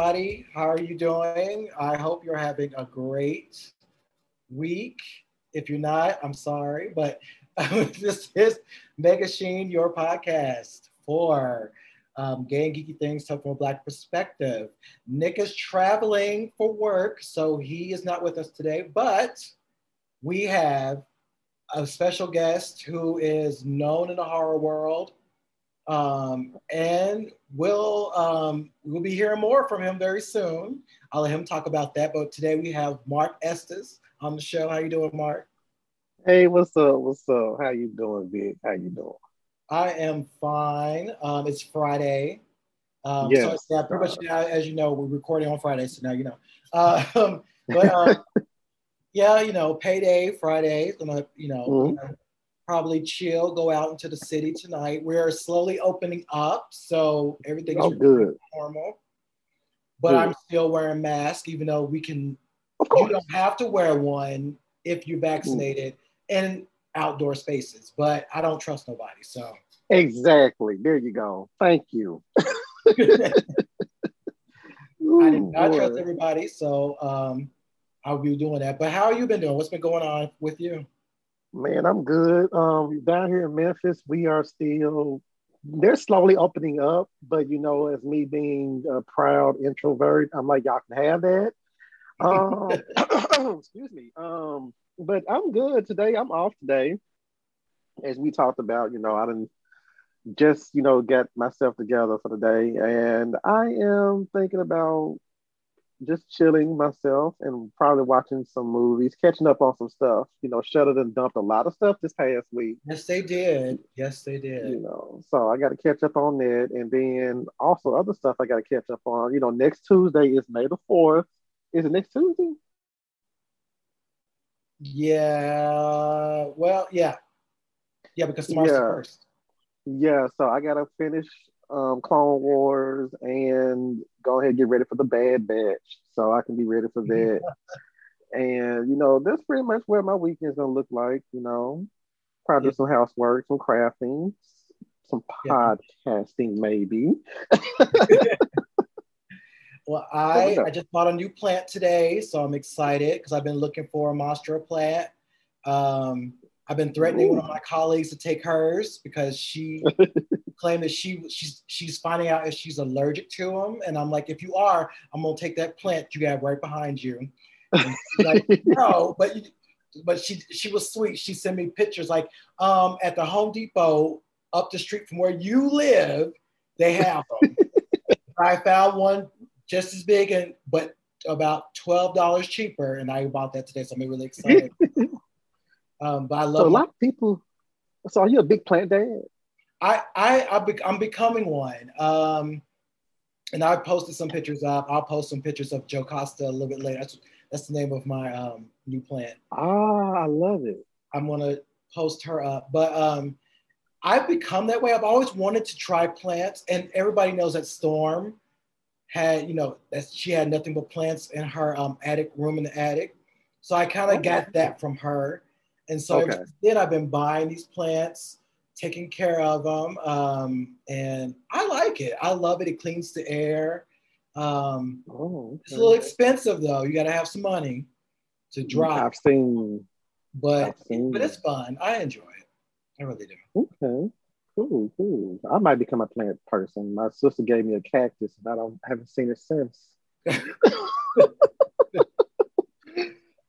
everybody. How are you doing? I hope you're having a great week. If you're not, I'm sorry, but this is Mega Sheen, your podcast for um, gay and geeky things told from a Black perspective. Nick is traveling for work, so he is not with us today, but we have a special guest who is known in the horror world um, and we'll um, we'll be hearing more from him very soon. I'll let him talk about that. But today we have Mark Estes on the show. How you doing, Mark? Hey, what's up? What's up? How you doing, Vic? How you doing? I am fine. Um, it's Friday. Um, yes. So yeah, pretty much now, as you know, we're recording on Friday, so now you know. Um, but uh, yeah, you know, payday Friday. Gonna, you know, mm-hmm probably chill, go out into the city tonight. We're slowly opening up, so everything is oh, good. normal. But good. I'm still wearing mask, even though we can. You don't have to wear one if you're vaccinated in outdoor spaces, but I don't trust nobody. So exactly, there you go. Thank you. I did not trust everybody, so um, I'll be doing that. But how have you been doing? What's been going on with you? Man, I'm good. Um, down here in Memphis, we are still they're slowly opening up, but you know, as me being a proud introvert, I'm like, y'all can have that. Um, excuse me. Um, but I'm good today. I'm off today. As we talked about, you know, I didn't just, you know, get myself together for the day. And I am thinking about just chilling myself and probably watching some movies, catching up on some stuff. You know, Shudder and dumped a lot of stuff this past week. Yes, they did. Yes, they did. You know, so I got to catch up on that, and then also other stuff I got to catch up on. You know, next Tuesday is May the fourth. Is it next Tuesday? Yeah. Well, yeah. Yeah, because tomorrow's yeah. the first. Yeah, so I gotta finish um, Clone Wars and go ahead and get ready for the Bad Batch so I can be ready for that. and you know, that's pretty much what my weekend's gonna look like. You know, probably yeah. some housework, some crafting, some podcasting, yeah. maybe. well, I I just bought a new plant today, so I'm excited because I've been looking for a monstera plant. Um, I've been threatening Ooh. one of my colleagues to take hers because she claimed that she she's she's finding out if she's allergic to them, and I'm like, if you are, I'm gonna take that plant you have right behind you. like, no, but but she she was sweet. She sent me pictures like um at the Home Depot up the street from where you live, they have them. I found one just as big and but about twelve dollars cheaper, and I bought that today, so I'm really excited. Um, but I love so a lot of people. So are you a big plant dad? I I, I am becoming one. Um, and I posted some pictures up. I'll post some pictures of Joe Costa a little bit later. That's that's the name of my um, new plant. Ah, I love it. I'm gonna post her up. But um, I've become that way. I've always wanted to try plants, and everybody knows that Storm had, you know, that she had nothing but plants in her um, attic room in the attic. So I kind of okay. got that from her. And so okay. then I've been buying these plants, taking care of them, um, and I like it. I love it. It cleans the air. Um, oh, okay. It's a little expensive though. You got to have some money to drop. I've seen, but I've seen. but it's fun. I enjoy it. I really do. Okay. Cool, cool. I might become a plant person. My sister gave me a cactus, and I don't I haven't seen it since.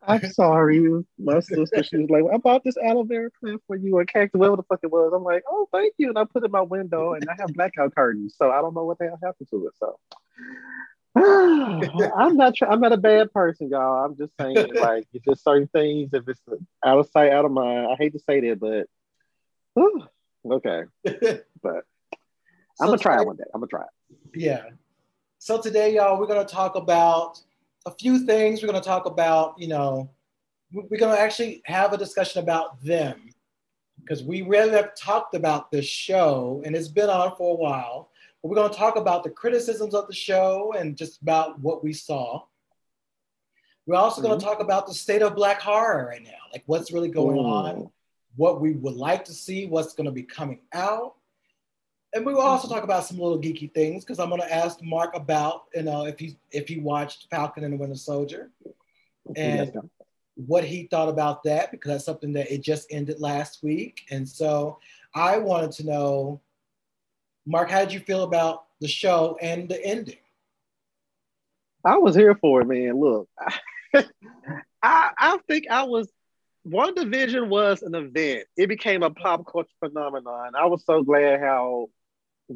I'm sorry. My sister, she was like, I bought this aloe vera plant for you, or cactus, whatever the fuck it was. I'm like, oh, thank you. And I put it in my window, and I have blackout curtains, so I don't know what the hell happened to it. So I'm not. I'm not a bad person, y'all. I'm just saying, like, it's just certain things. If it's out of sight, out of mind. I hate to say that, but whew, okay. But I'm gonna try it one day. I'm gonna try it. Yeah. So today, y'all, we're gonna talk about a few things. We're going to talk about, you know, we're going to actually have a discussion about them because we really have talked about this show and it's been on for a while. But we're going to talk about the criticisms of the show and just about what we saw. We're also mm-hmm. going to talk about the state of Black horror right now, like what's really going Ooh. on, what we would like to see, what's going to be coming out. And we will also mm-hmm. talk about some little geeky things because I'm going to ask Mark about you know if he if he watched Falcon and the Winter Soldier and what he thought about that because that's something that it just ended last week, and so I wanted to know, Mark, how did you feel about the show and the ending? I was here for it, man. Look, I I think I was WandaVision was an event. It became a pop culture phenomenon. I was so glad how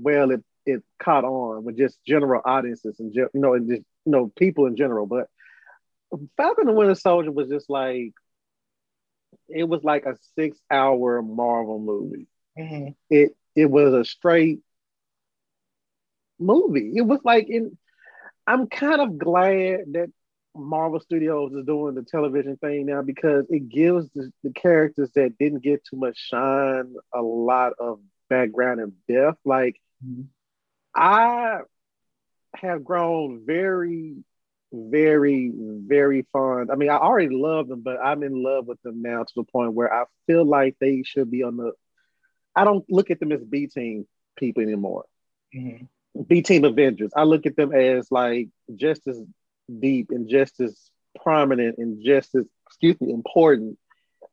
well it, it caught on with just general audiences and you know and just you know people in general. But Falcon and Winter Soldier was just like it was like a six hour Marvel movie. Mm-hmm. It it was a straight movie. It was like in I'm kind of glad that Marvel Studios is doing the television thing now because it gives the, the, characters that didn't get too much shine a lot of background and depth. Like mm-hmm. I have grown very, very, very fond. I mean, I already love them, but I'm in love with them now to the point where I feel like they should be on the. I don't look at them as B team people anymore. Mm-hmm. B team Avengers. I look at them as like just as deep and just as prominent and just as excuse me important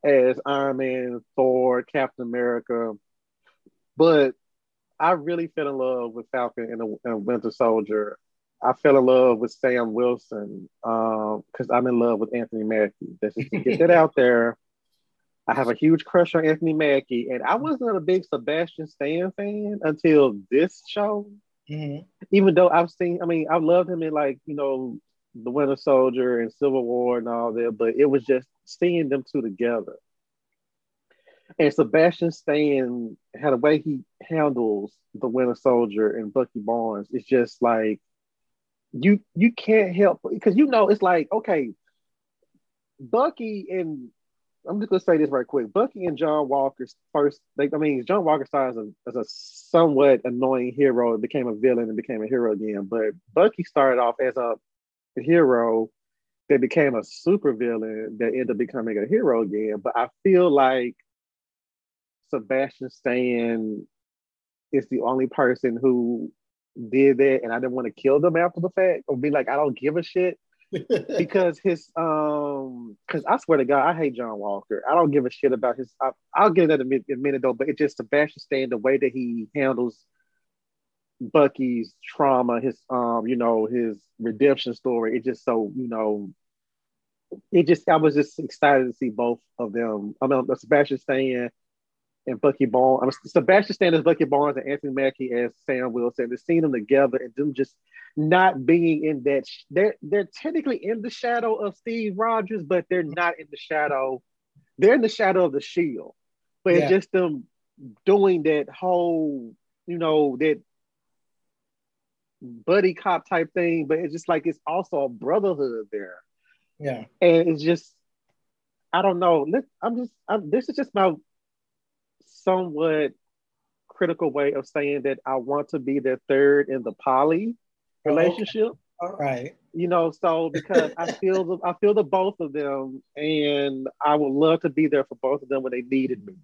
as Iron Man, Thor, Captain America. But I really fell in love with Falcon and, the, and Winter Soldier. I fell in love with Sam Wilson because um, I'm in love with Anthony Mackie. Let's just get that out there. I have a huge crush on Anthony Mackie, and I wasn't a big Sebastian Stan fan until this show. Mm-hmm. Even though I've seen, I mean, I've loved him in like you know the Winter Soldier and Civil War and all that, but it was just seeing them two together. And Sebastian Stan had a way he handles the Winter Soldier and Bucky Barnes. It's just like you you can't help because you know it's like okay, Bucky and I'm just gonna say this right quick. Bucky and John Walker's first, like I mean, John Walker started as a, as a somewhat annoying hero, became a villain and became a hero again. But Bucky started off as a hero that became a super villain that ended up becoming a hero again. But I feel like Sebastian Stan is the only person who did that, and I didn't want to kill them after the fact or be like, I don't give a shit. because his um because I swear to God, I hate John Walker. I don't give a shit about his I, will get that in a minute though, but it's just Sebastian Stan, the way that he handles Bucky's trauma, his um, you know, his redemption story. It just so, you know, it just I was just excited to see both of them. I mean Sebastian Stan and Bucky Barnes. I mean, Sebastian Stan as Bucky Barnes and Anthony Mackie as Sam Wilson. To seeing them together and them just not being in that they're they're technically in the shadow of Steve Rogers, but they're not in the shadow. They're in the shadow of the shield. But yeah. it's just them doing that whole, you know, that buddy cop type thing, but it's just like it's also a brotherhood there. Yeah, and it's just I don't know. This I'm just I'm, this is just my somewhat critical way of saying that I want to be the third in the poly relationship. okay. All right. You know, so because I feel the, I feel the both of them, and I would love to be there for both of them when they needed me.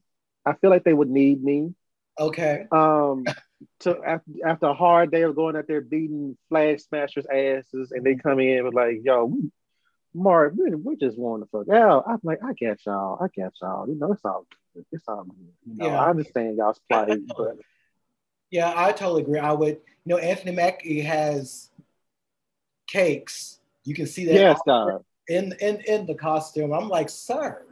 I feel like they would need me. Okay. Um, to after, after a hard day of going out there beating flag smashers asses, and they come in with like, "Yo, Mark, we, we just want to fuck out." I'm like, "I get y'all, I get y'all. You know, it's all good. It's all good. You know, yeah. I understand y'all's plight, but." Yeah, I totally agree. I would, you know, Anthony Mackie has cakes. You can see that yes, in in in the costume. I'm like, sir,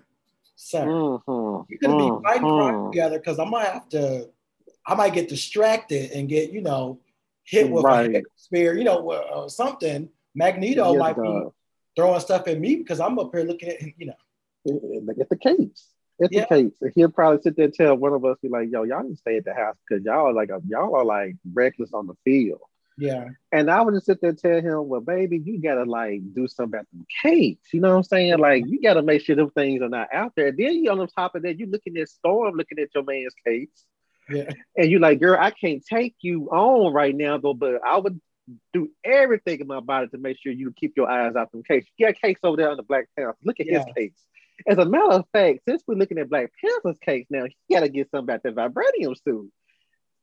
sir, mm-hmm. you're gonna mm-hmm. be fighting crime together because I might have to I might get distracted and get, you know, hit with right. a spear, you know, or something. Magneto yes, might be throwing stuff at me because I'm up here looking at, you know. At the case. It's yeah. the case. He'll probably sit there and tell one of us, be like, yo, y'all need to stay at the house because y'all are like, a, y'all are like reckless on the field. Yeah. And I would just sit there and tell him, well, baby, you gotta like do something about the cakes. You know what I'm saying? Like you gotta make sure them things are not out there. Then you on the top of that, you looking at Storm looking at your man's cakes. Yeah. And you're like, girl, I can't take you on right now, though, but I would do everything in my body to make sure you keep your eyes out from Case. You got Case over there on the Black Panther. Look at yeah. his case. As a matter of fact, since we're looking at Black Panther's case now, he got to get something about that vibranium suit.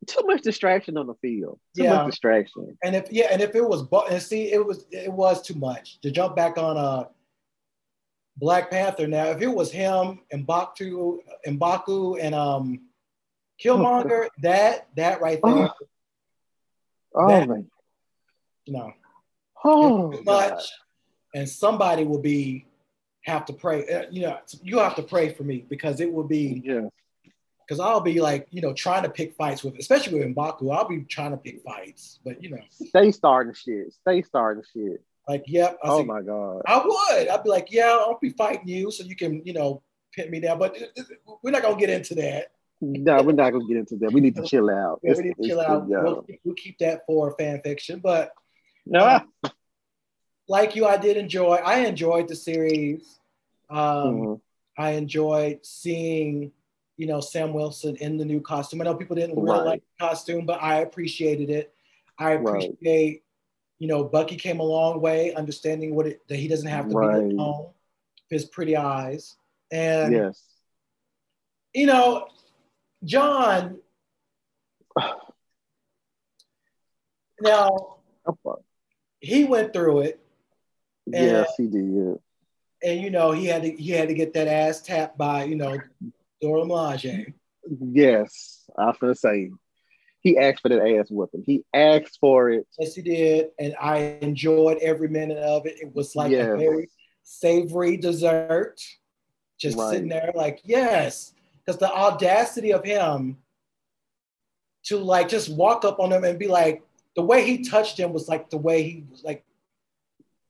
too much distraction on the field. Too yeah. much distraction. And if yeah, and if it was but and see, it was it was too much to jump back on a uh, Black Panther. Now, if it was him and Mbaku and Mbaku and um Killmonger, that that right there. Oh, that, man. No. Oh, much, and somebody will be have to pray. Uh, you know, you have to pray for me because it will be. Yeah. Because I'll be like, you know, trying to pick fights with, especially with Mbaku. I'll be trying to pick fights, but you know, stay starting shit. Stay starting shit. Like, yep. I oh my god. I would. I'd be like, yeah, I'll be fighting you so you can, you know, pin me down. But we're not gonna get into that. No, we're not gonna get into that. We need to chill out. Yeah, we need to chill out. We'll, we'll, keep that for fan fiction. But no, um, like you, I did enjoy. I enjoyed the series. Um, mm-hmm. I enjoyed seeing, you know, Sam Wilson in the new costume. I know people didn't really right. like the costume, but I appreciated it. I appreciate, right. you know, Bucky came a long way, understanding what it that he doesn't have to right. be alone. His pretty eyes, and yes, you know, John. now, he went through it. Yes, he did. Yeah. And you know, he had to he had to get that ass tapped by you know Dora Milaje. Yes, I was gonna say he asked for that ass whooping. He asked for it. Yes, he did, and I enjoyed every minute of it. It was like yes. a very savory dessert, just right. sitting there like yes, because the audacity of him to like just walk up on him and be like, the way he touched him was like the way he was like,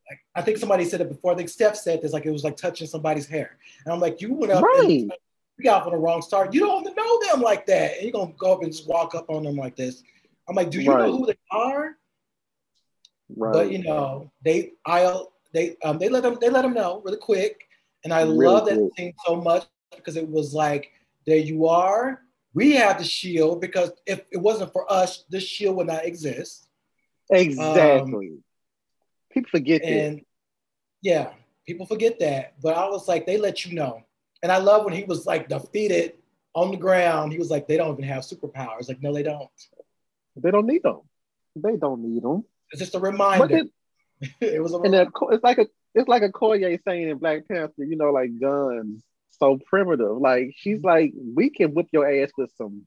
like I think somebody said it before. I think Steph said this, like it was like touching somebody's hair. And I'm like, you went up right. and you got off on the wrong start. You don't even know them like that. And you're gonna go up and just walk up on them like this. I'm like, do you right. know who they are? Right. But you know, they I'll they um they let them they let them know really quick. And I really love that quick. scene so much because it was like there you are. We have the shield because if it wasn't for us, this shield would not exist. Exactly. Um, people forget and, that. Yeah, people forget that. But I was like, they let you know. And I love when he was like defeated on the ground. He was like, they don't even have superpowers. Like, no, they don't. They don't need them. They don't need them. It's just a reminder. It, it, was a reminder. and it's like a it's like a Okoye saying in Black Panther, you know, like guns so primitive. Like she's like, we can whip your ass with some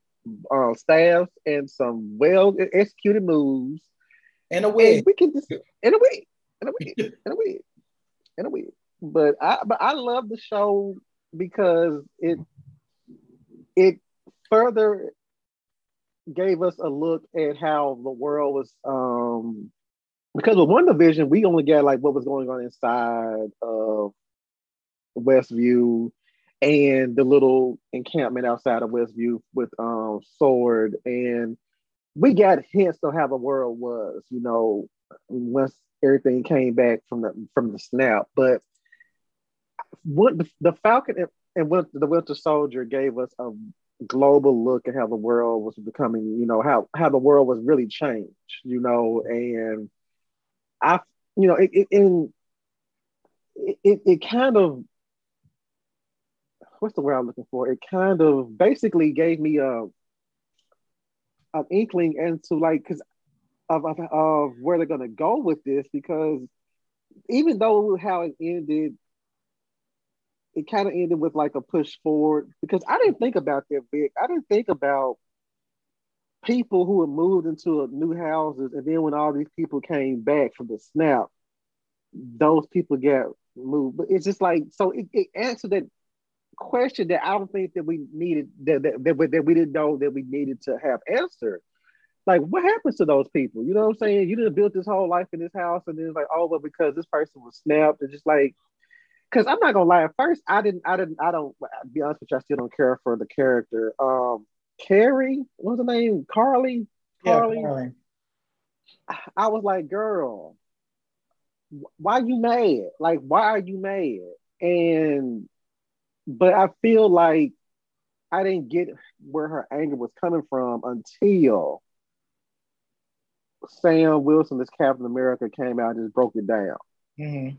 uh, staffs and some well executed moves, and a wig. we can just in a wig, in a wig, in a wig, in a wig. But I but I love the show because it it further gave us a look at how the world was um because with WandaVision we only got like what was going on inside of Westview and the little encampment outside of Westview with um Sword and we got hints of how the world was, you know, once everything came back from the from the snap. But what the, Falcon and, and the Winter Soldier gave us a global look at how the world was becoming, you know, how how the world was really changed, you know, and I, you know, it, it it, it kind of what's the word I'm looking for? It kind of basically gave me a an inkling into like because of, of, of where they're gonna go with this because even though how it ended, it kind of ended with like a push forward because I didn't think about that big. I didn't think about people who had moved into new houses and then when all these people came back from the snap, those people get moved. But it's just like so it, it answered that question that I don't think that we needed that that, that, we, that we didn't know that we needed to have answered. Like, what happens to those people? You know what I'm saying? You didn't build this whole life in this house, and then it's like, oh, well, because this person was snapped, and just like, because I'm not gonna lie. At first, I didn't, I didn't, I don't. I'll be honest with you, I still don't care for the character. Um, Carrie, what's her name? Carly. Carly. Yeah, Carly. I was like, girl, why you mad? Like, why are you mad? And but I feel like I didn't get where her anger was coming from until Sam Wilson this Captain America came out and just broke it down. Mm-hmm.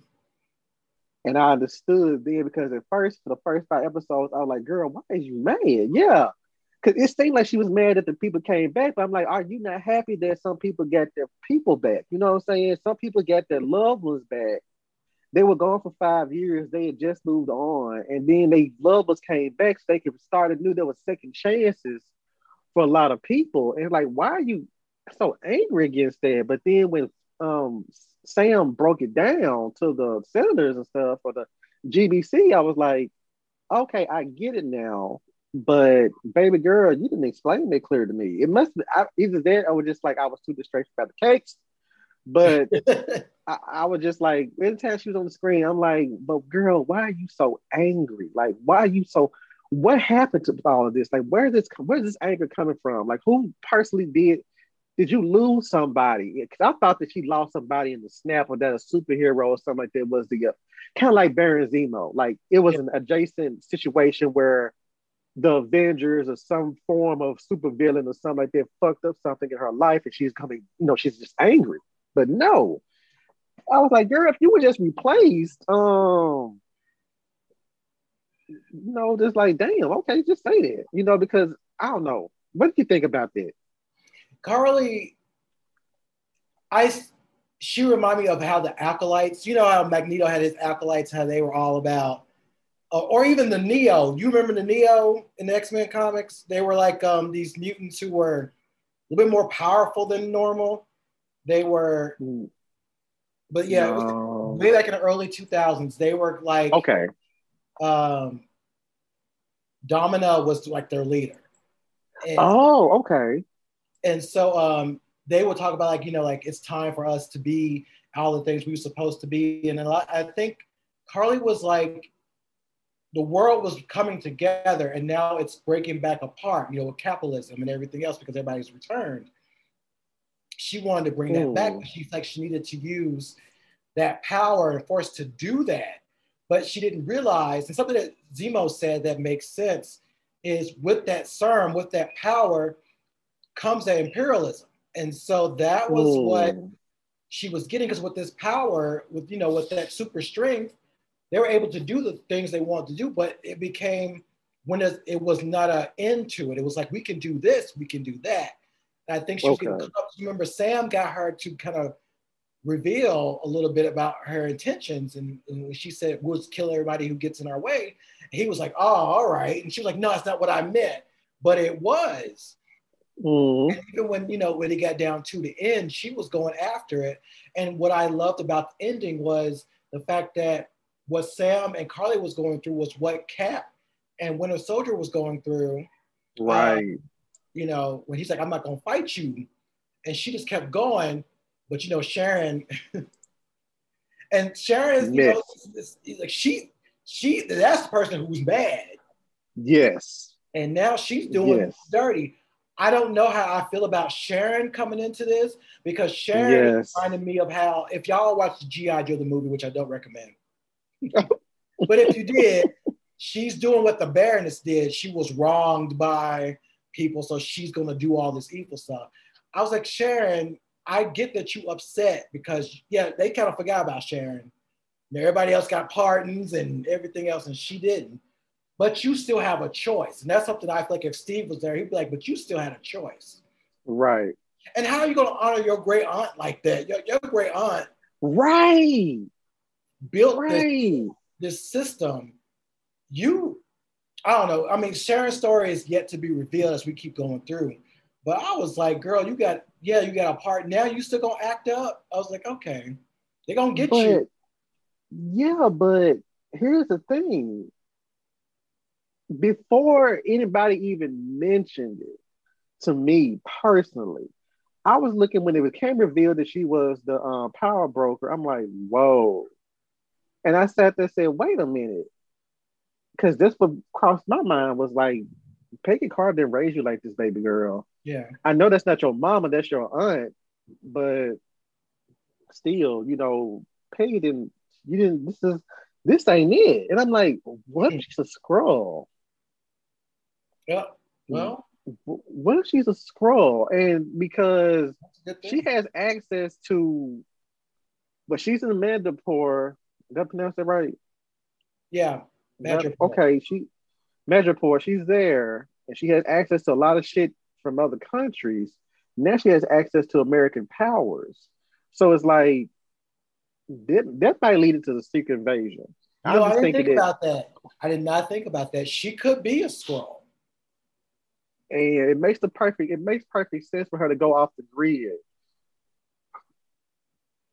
And I understood then because at first, for the first five episodes, I was like, girl, why is you mad? Yeah. because it seemed like she was mad that the people came back. But I'm like, are you not happy that some people got their people back? You know what I'm saying? Some people got their loved ones back. They were gone for five years. They had just moved on, and then they loved us came back, so they could start anew. There was second chances for a lot of people, and like, why are you so angry against that? But then when um Sam broke it down to the senators and stuff for the GBC, I was like, okay, I get it now but baby girl, you didn't explain it clear to me. It must be I, either that or just like I was too distracted by the cakes. But I, I, was just like, every time she was on the screen, I'm like, but girl, why are you so angry? Like, why are you so what happened to all of this? Like, where this where's this anger coming from? Like, who personally did did you lose somebody? Because I thought that she lost somebody in the snap or that a superhero or something like that was the uh, kind of like Baron Zemo. Like it was an adjacent situation where the Avengers or some form of supervillain or something like that fucked up something in her life and she's coming, you know, she's just angry. But no, I was like, girl, if you were just replaced, um, you know, just like, damn, okay, just say that, you know, because I don't know. What do you think about that? Carly, I she reminded me of how the acolytes, you know how Magneto had his acolytes, how they were all about uh, or even the Neo. You remember the Neo in the X Men comics? They were like um, these mutants who were a little bit more powerful than normal. They were, but yeah, no. way back in the early 2000s, they were like, okay. Um, Domina was like their leader. And, oh, okay. And so um, they would talk about like, you know, like it's time for us to be all the things we were supposed to be. And I think Carly was like, the world was coming together and now it's breaking back apart, you know, with capitalism and everything else because everybody's returned. She wanted to bring Ooh. that back, but she's like she needed to use that power and force to do that. But she didn't realize, and something that Zemo said that makes sense is with that serum, with that power, comes that imperialism. And so that was Ooh. what she was getting, because with this power, with you know, with that super strength, they were able to do the things they wanted to do, but it became when it was not an end to it. It was like we can do this, we can do that. And I think she was okay. getting Remember, Sam got her to kind of reveal a little bit about her intentions, and, and she said, "We'll kill everybody who gets in our way." And he was like, "Oh, all right," and she was like, "No, it's not what I meant," but it was. Mm. even when you know when it got down to the end, she was going after it. And what I loved about the ending was the fact that what Sam and Carly was going through was what Cap and Winter Soldier was going through. Right. Um, you know, when he's like, I'm not gonna fight you. And she just kept going. But you know, Sharon and Sharon, you know, like she she that's the person who's mad. Yes. And now she's doing yes. dirty. I don't know how I feel about Sharon coming into this because Sharon yes. reminded me of how if y'all watch the G.I. Joe the movie, which I don't recommend, but if you did, she's doing what the Baroness did. She was wronged by people, so she's gonna do all this evil stuff. I was like, Sharon, I get that you upset because yeah, they kind of forgot about Sharon. Everybody else got pardons and everything else, and she didn't. But you still have a choice. And that's something I feel like if Steve was there, he'd be like, but you still had a choice. Right. And how are you going to honor your great aunt like that? Your, your great aunt. Right built right. this, this system. You, I don't know. I mean, Sharon's story is yet to be revealed as we keep going through. But I was like, girl, you got, yeah, you got a part. Now you still gonna act up? I was like, okay, they're gonna get but, you. Yeah, but here's the thing. Before anybody even mentioned it to me personally, I was looking when it became revealed that she was the uh, power broker. I'm like, whoa, and I sat there and said, wait a minute. Because this what crossed my mind was like, Peggy Carter didn't raise you like this, baby girl. Yeah. I know that's not your mama, that's your aunt, but still, you know, Peggy didn't, you didn't, this is, this ain't it. And I'm like, what if she's a Skrull? Yeah. Well, what if she's a Skrull? And because she has access to, but she's in the Madripoor did I pronounce that right? Yeah. Okay, she Madripoor, she's there. and she has access to a lot of shit from other countries. Now she has access to American powers. So it's like that, that might lead into the secret invasion. No, I didn't think about that. I did not think about that. She could be a Skrull. And it makes the perfect it makes perfect sense for her to go off the grid.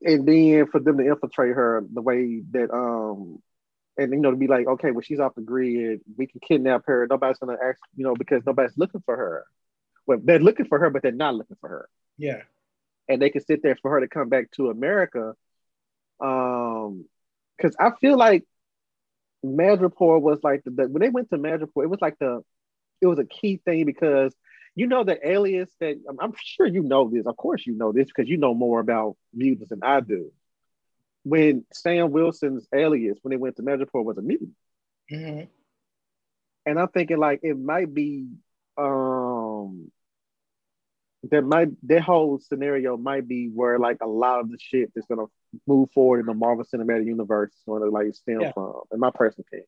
And then for them to infiltrate her the way that um and you know to be like, okay, well she's off the grid, we can kidnap her. Nobody's gonna ask, you know, because nobody's looking for her. Well, they're looking for her, but they're not looking for her. Yeah. And they can sit there for her to come back to America. Um, because I feel like Madripoor was like the, the, when they went to Madripoor, it was like the it was a key thing because you know the alias that I'm, I'm sure you know this. Of course, you know this because you know more about mutants than I do. When Sam Wilson's alias, when they went to Madripoor, was a mutant, mm-hmm. and I'm thinking like it might be um that might that whole scenario might be where like a lot of the shit that's gonna move forward in the Marvel Cinematic Universe is gonna like stem yeah. from, in my personal opinion.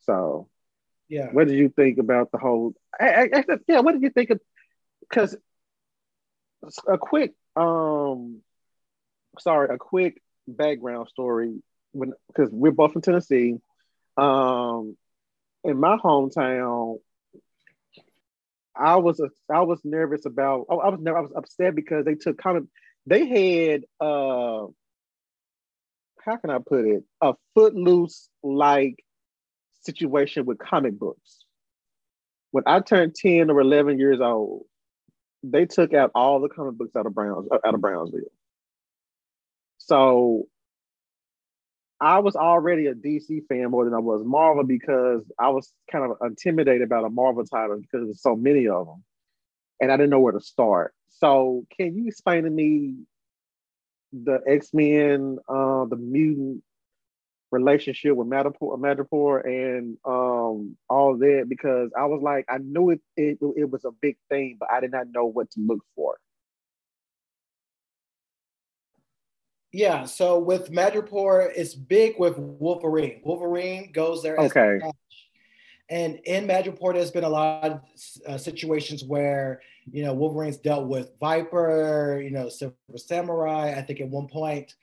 So, yeah, what did you think about the whole? I, I, yeah, what did you think of? Because a quick, um, sorry, a quick background story. When because we're both from Tennessee, um, in my hometown, I was a, I was nervous about. Oh, I was I was upset because they took comic. They had uh, how can I put it? A footloose like situation with comic books. When I turned ten or eleven years old, they took out all the comic books out of Browns out of Brownsville. So I was already a DC fan more than I was Marvel because I was kind of intimidated about a Marvel title because there's so many of them, and I didn't know where to start. So, can you explain to me the X Men, uh, the mutant relationship with Madripoor, Madripoor and um, all that? Because I was like, I knew it, it it was a big thing, but I did not know what to look for. Yeah, so with Madripoor, it's big with Wolverine. Wolverine goes there. Okay. And in Madripoor, there's been a lot of uh, situations where you know Wolverine's dealt with Viper, you know, Silver Samurai. I think at one point,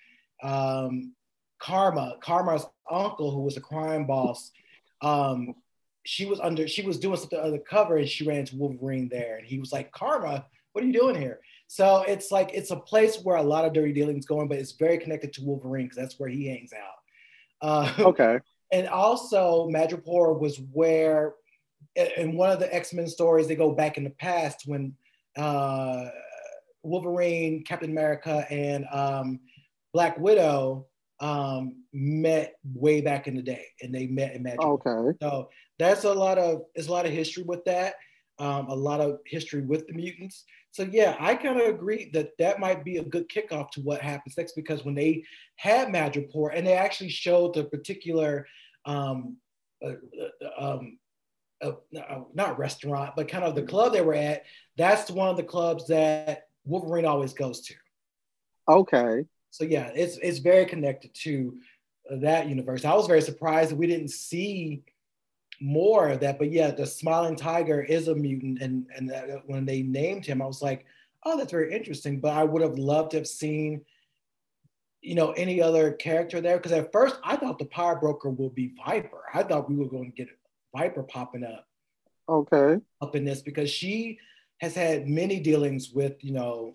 um, Karma, Karma's uncle, who was a crime boss, um, she was under, she was doing something undercover, and she ran into Wolverine there, and he was like, "Karma, what are you doing here?" So it's like it's a place where a lot of dirty dealings going, but it's very connected to Wolverine because that's where he hangs out. Uh, okay. And also, Madripoor was where, in one of the X Men stories, they go back in the past when uh, Wolverine, Captain America, and um, Black Widow um, met way back in the day, and they met in Madripoor. Okay. So that's a lot of there's a lot of history with that. Um, a lot of history with the mutants. So yeah, I kind of agree that that might be a good kickoff to what happens next because when they had Madripoor and they actually showed the particular, um, uh, uh, um, uh, uh, not restaurant, but kind of the club they were at. That's one of the clubs that Wolverine always goes to. Okay. So yeah, it's it's very connected to that universe. I was very surprised that we didn't see more of that. But yeah, the smiling tiger is a mutant, and and that, when they named him, I was like, oh, that's very interesting. But I would have loved to have seen, you know, any other character there because at first I thought the power broker would be Viper. I thought we were going to get Viper popping up. Okay. Up in this because she has had many dealings with you know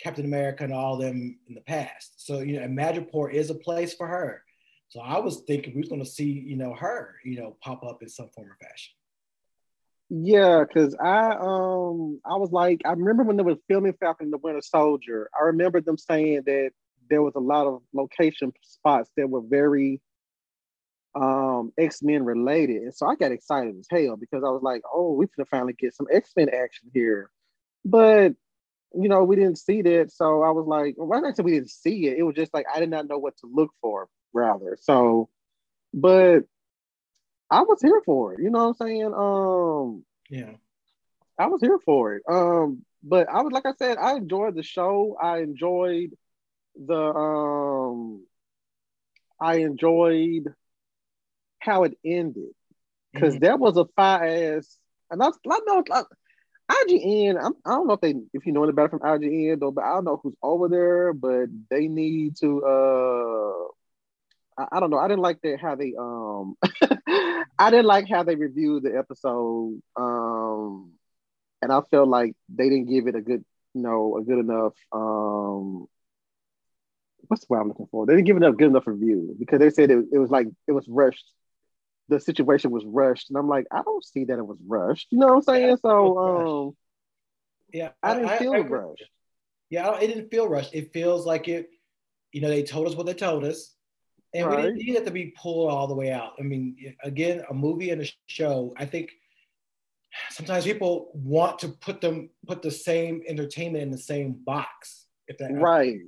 Captain America and all them in the past. So you know, Madripoor is a place for her. So I was thinking we was going to see, you know, her, you know, pop up in some form or fashion. Yeah, because I um I was like I remember when they were filming Falcon the Winter Soldier. I remember them saying that there was a lot of location spots that were very um X-Men related. And so I got excited as hell because I was like, oh, we can finally get some X-Men action here. But you know, we didn't see that. So I was like, well, why not say we didn't see it? It was just like I did not know what to look for rather. So, but I was here for it. You know what I'm saying? Um, yeah, I was here for it. Um, but I was like I said, I enjoyed the show. I enjoyed the um, I enjoyed how it ended because mm-hmm. that was a fire ass and I, I know I, IGN. I'm, I do not know if they if you know any better from IGN though, but I don't know who's over there. But they need to. uh I, I don't know. I didn't like that how they um. I didn't like how they reviewed the episode. Um, and I felt like they didn't give it a good, you know, a good enough um what's the word I'm looking for? They didn't give it a good enough review because they said it, it was like it was rushed. The situation was rushed, and I'm like, I don't see that it was rushed. You know what I'm saying? Yeah, so, um, yeah, I didn't I, feel I, rushed. Yeah, it didn't feel rushed. It feels like it. You know, they told us what they told us, and right. we didn't need it to be pulled all the way out. I mean, again, a movie and a show. I think sometimes people want to put them put the same entertainment in the same box. If that right.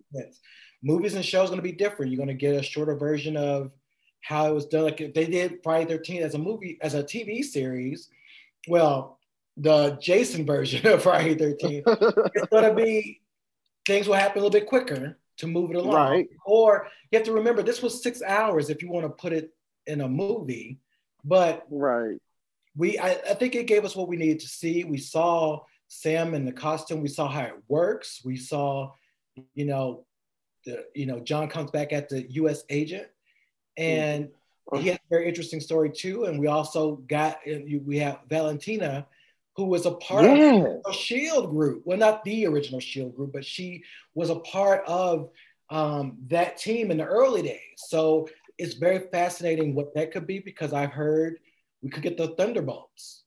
Movies and shows going to be different. You're going to get a shorter version of how it was done. Like if they did Friday 13 as a movie, as a TV series, well, the Jason version of Friday 13, it's going to be things will happen a little bit quicker to move it along. Right. Or you have to remember this was six hours if you want to put it in a movie, but right. We I, I think it gave us what we needed to see. We saw Sam in the costume. We saw how it works. We saw, you know, the you know John comes back at the U.S. agent, and mm-hmm. he has a very interesting story too. And we also got we have Valentina, who was a part yes. of a Shield group. Well, not the original Shield group, but she was a part of um, that team in the early days. So it's very fascinating what that could be because I've heard we could get the Thunderbolts.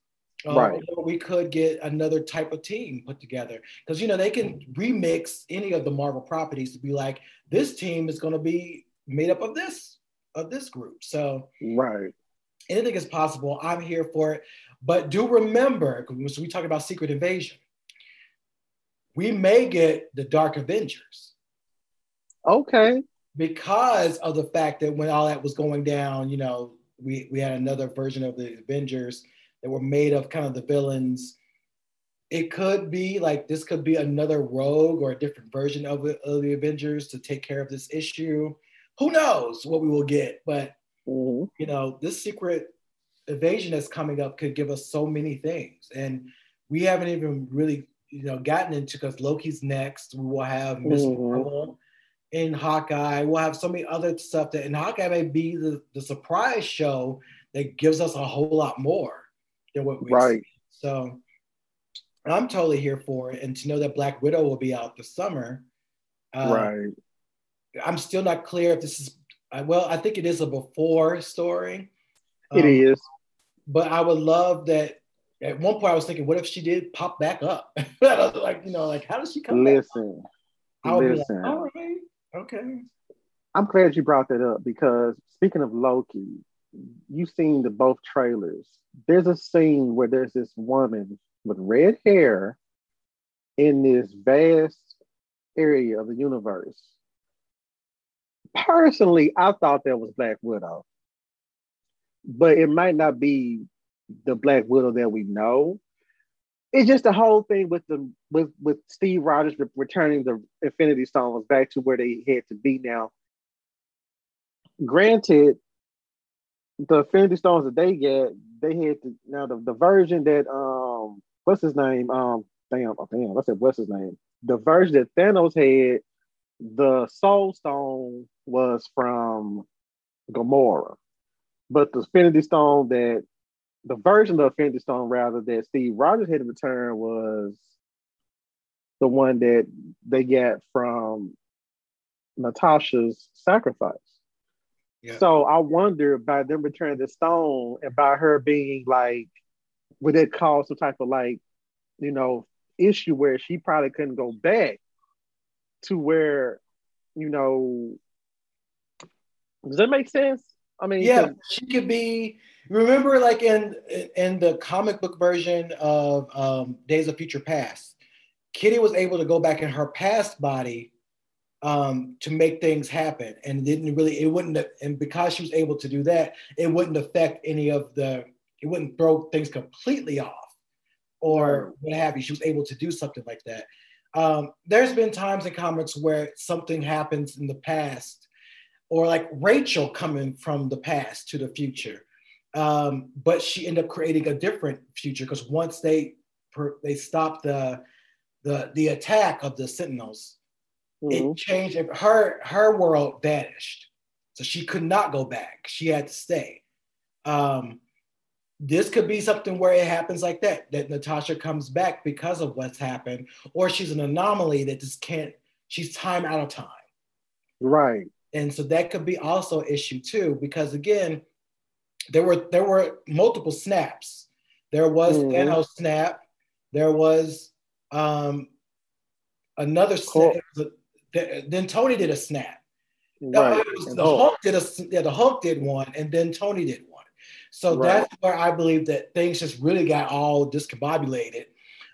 Um, right. we could get another type of team put together because you know they can remix any of the Marvel properties to be like this team is going to be made up of this of this group. So right, anything is possible. I'm here for it, but do remember because we talk about Secret Invasion, we may get the Dark Avengers. Okay. Because of the fact that when all that was going down, you know, we we had another version of the Avengers that were made of kind of the villains. It could be like this could be another rogue or a different version of, of the Avengers to take care of this issue. Who knows what we will get? But mm-hmm. you know, this secret invasion that's coming up could give us so many things, and we haven't even really you know gotten into because Loki's next. We will have Miss mm-hmm. Marvel in Hawkeye. We'll have so many other stuff that in Hawkeye may be the, the surprise show that gives us a whole lot more than what we right. See. So I'm totally here for it. And to know that Black Widow will be out this summer. Uh, right. I'm still not clear if this is uh, well, I think it is a before story. It um, is. But I would love that at one point I was thinking, what if she did pop back up? like, you know, like how does she come Listen. Listen. Like, all right. Okay. I'm glad you brought that up because speaking of Loki, you've seen the both trailers. There's a scene where there's this woman with red hair in this vast area of the universe. Personally, I thought that was Black Widow, but it might not be the Black Widow that we know it's just the whole thing with the with with Steve Rogers returning the Infinity Stones back to where they had to be now. Granted, the Infinity Stones that they get, they had to now the, the version that um what's his name? Um damn, oh, damn, I said what's his name? The version that Thanos had, the Soul Stone was from Gamora. But the Infinity Stone that the version of Infinity Stone rather that Steve Rogers had to return was the one that they get from Natasha's sacrifice. Yeah. So I wonder by them returning the stone and by her being like, would it cause some type of like, you know, issue where she probably couldn't go back to where, you know, does that make sense? I mean, yeah, she could be Remember, like in in the comic book version of um, Days of Future Past, Kitty was able to go back in her past body um, to make things happen, and didn't really it wouldn't and because she was able to do that, it wouldn't affect any of the it wouldn't throw things completely off or what have you. She was able to do something like that. Um, there's been times in comics where something happens in the past, or like Rachel coming from the past to the future Um, but she ended up creating a different future because once they they stopped the the the attack of the Sentinels, mm-hmm. it changed. Her her world vanished, so she could not go back. She had to stay. Um, this could be something where it happens like that that natasha comes back because of what's happened or she's an anomaly that just can't she's time out of time right and so that could be also an issue too because again there were there were multiple snaps there was mm Thanos snap there was um another snap cool. then tony did a snap right. Was, the hulk did a yeah, the hulk did one and then tony did one so right. that's where I believe that things just really got all discombobulated.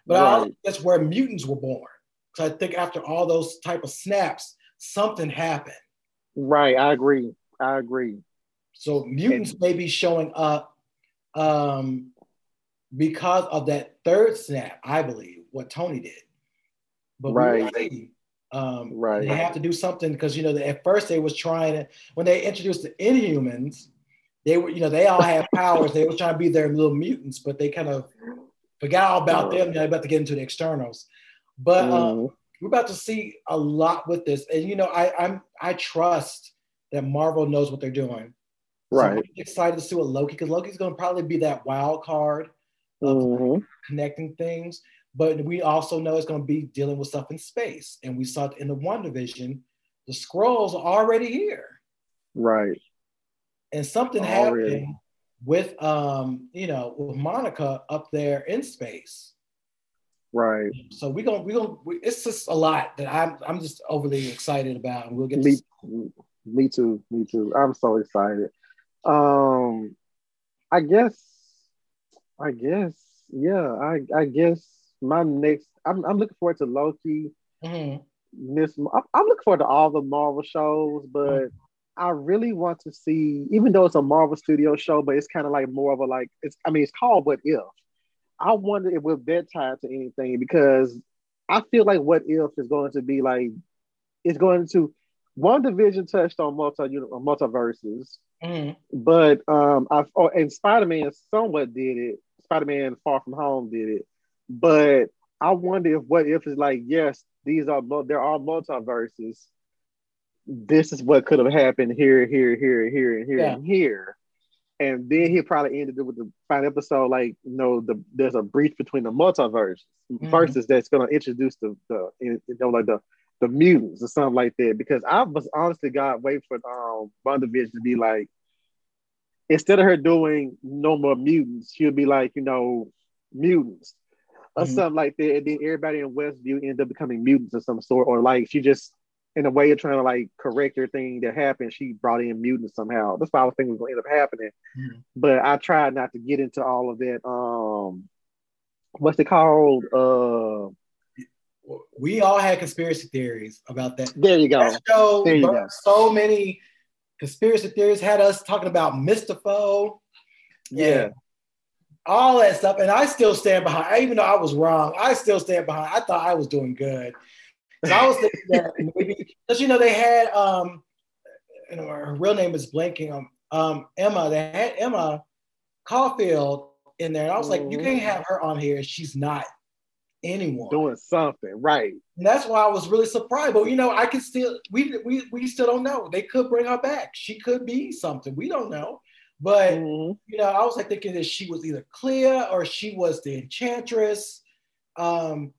But right. also, that's where mutants were born. So I think after all those type of snaps, something happened. Right, I agree. I agree. So mutants and, may be showing up um, because of that third snap, I believe, what Tony did. But right. See, um, right. They have to do something because you know at first they was trying to when they introduced the Inhumans, they were, you know, they all had powers. they were trying to be their little mutants, but they kind of forgot all about them. They're about to get into the Eternals. But mm. We're about to see a lot with this. And you know, I I'm I trust that Marvel knows what they're doing. Right. So I'm excited to see what Loki, because Loki's gonna probably be that wild card of mm-hmm. connecting things. But we also know it's gonna be dealing with stuff in space. And we saw it in the WandaVision, the Skrulls are already here. Right and something happened with um you know with Monica up there in space. Right. So we're gonna we're gonna we, it's just a lot that I'm I'm just overly excited about, and we'll get me. me too. Me too. I'm so excited. Um, I guess. I guess. Yeah. I I guess my next. I'm I'm looking forward to Loki. Mm-hmm. Miss. I'm looking forward to all the Marvel shows, but. Mm-hmm I really want to see, even though it's a Marvel Studio show, but it's kind of like more of a like it's. I mean, it's called What If. I wonder if we're that tied to anything because I feel like What If is going to be like it's going to WandaVision touched on multi multiverses, mm. but um, I've oh, and Spider Man somewhat did it. Spider Man Far From Home did it, but I wonder if What If is like yes, these are there are multiverses this is what could have happened here, here, here, here, and here, yeah. and here. And then he probably ended it with the final episode, like, you know, the there's a breach between the multiverse mm-hmm. versus that's gonna introduce the the you know like the the mutants or something like that. Because I was honestly God waiting for um WandaVision to be like, instead of her doing no more mutants, she'll be like, you know, mutants or mm-hmm. something like that. And then everybody in Westview end up becoming mutants of some sort, or like she just in a way of trying to like correct everything that happened, she brought in mutants somehow. That's why I was thinking was gonna end up happening. Mm-hmm. But I tried not to get into all of that. Um what's it called? Uh we all had conspiracy theories about that. There you go. That show, there you go. So many conspiracy theories had us talking about Mephisto. Yeah. All that stuff. And I still stand behind, even though I was wrong, I still stand behind. I thought I was doing good. I was thinking that maybe because you know they had um, you know, her real name is blanking um, um Emma. They had Emma Caulfield in there, and I was like, you can't have her on here. She's not anyone doing something right. And that's why I was really surprised. But you know, I can still we we we still don't know. They could bring her back. She could be something. We don't know. But mm-hmm. you know, I was like thinking that she was either Clea or she was the Enchantress. Um,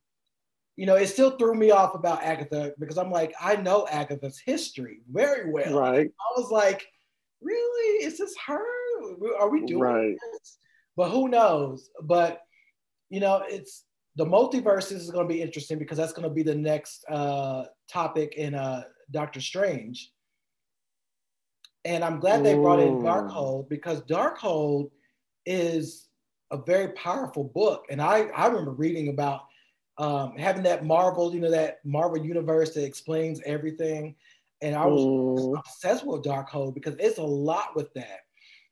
you know, it still threw me off about Agatha because I'm like, I know Agatha's history very well. Right. I was like, really? Is this her? Are we doing right. this? But who knows? But you know, it's the multiverses is going to be interesting because that's going to be the next uh, topic in uh, Doctor Strange. And I'm glad they brought in Darkhold because Darkhold is a very powerful book. And I, I remember reading about um, having that Marvel, you know, that Marvel universe that explains everything. And I was mm. obsessed with Darkhold because it's a lot with that.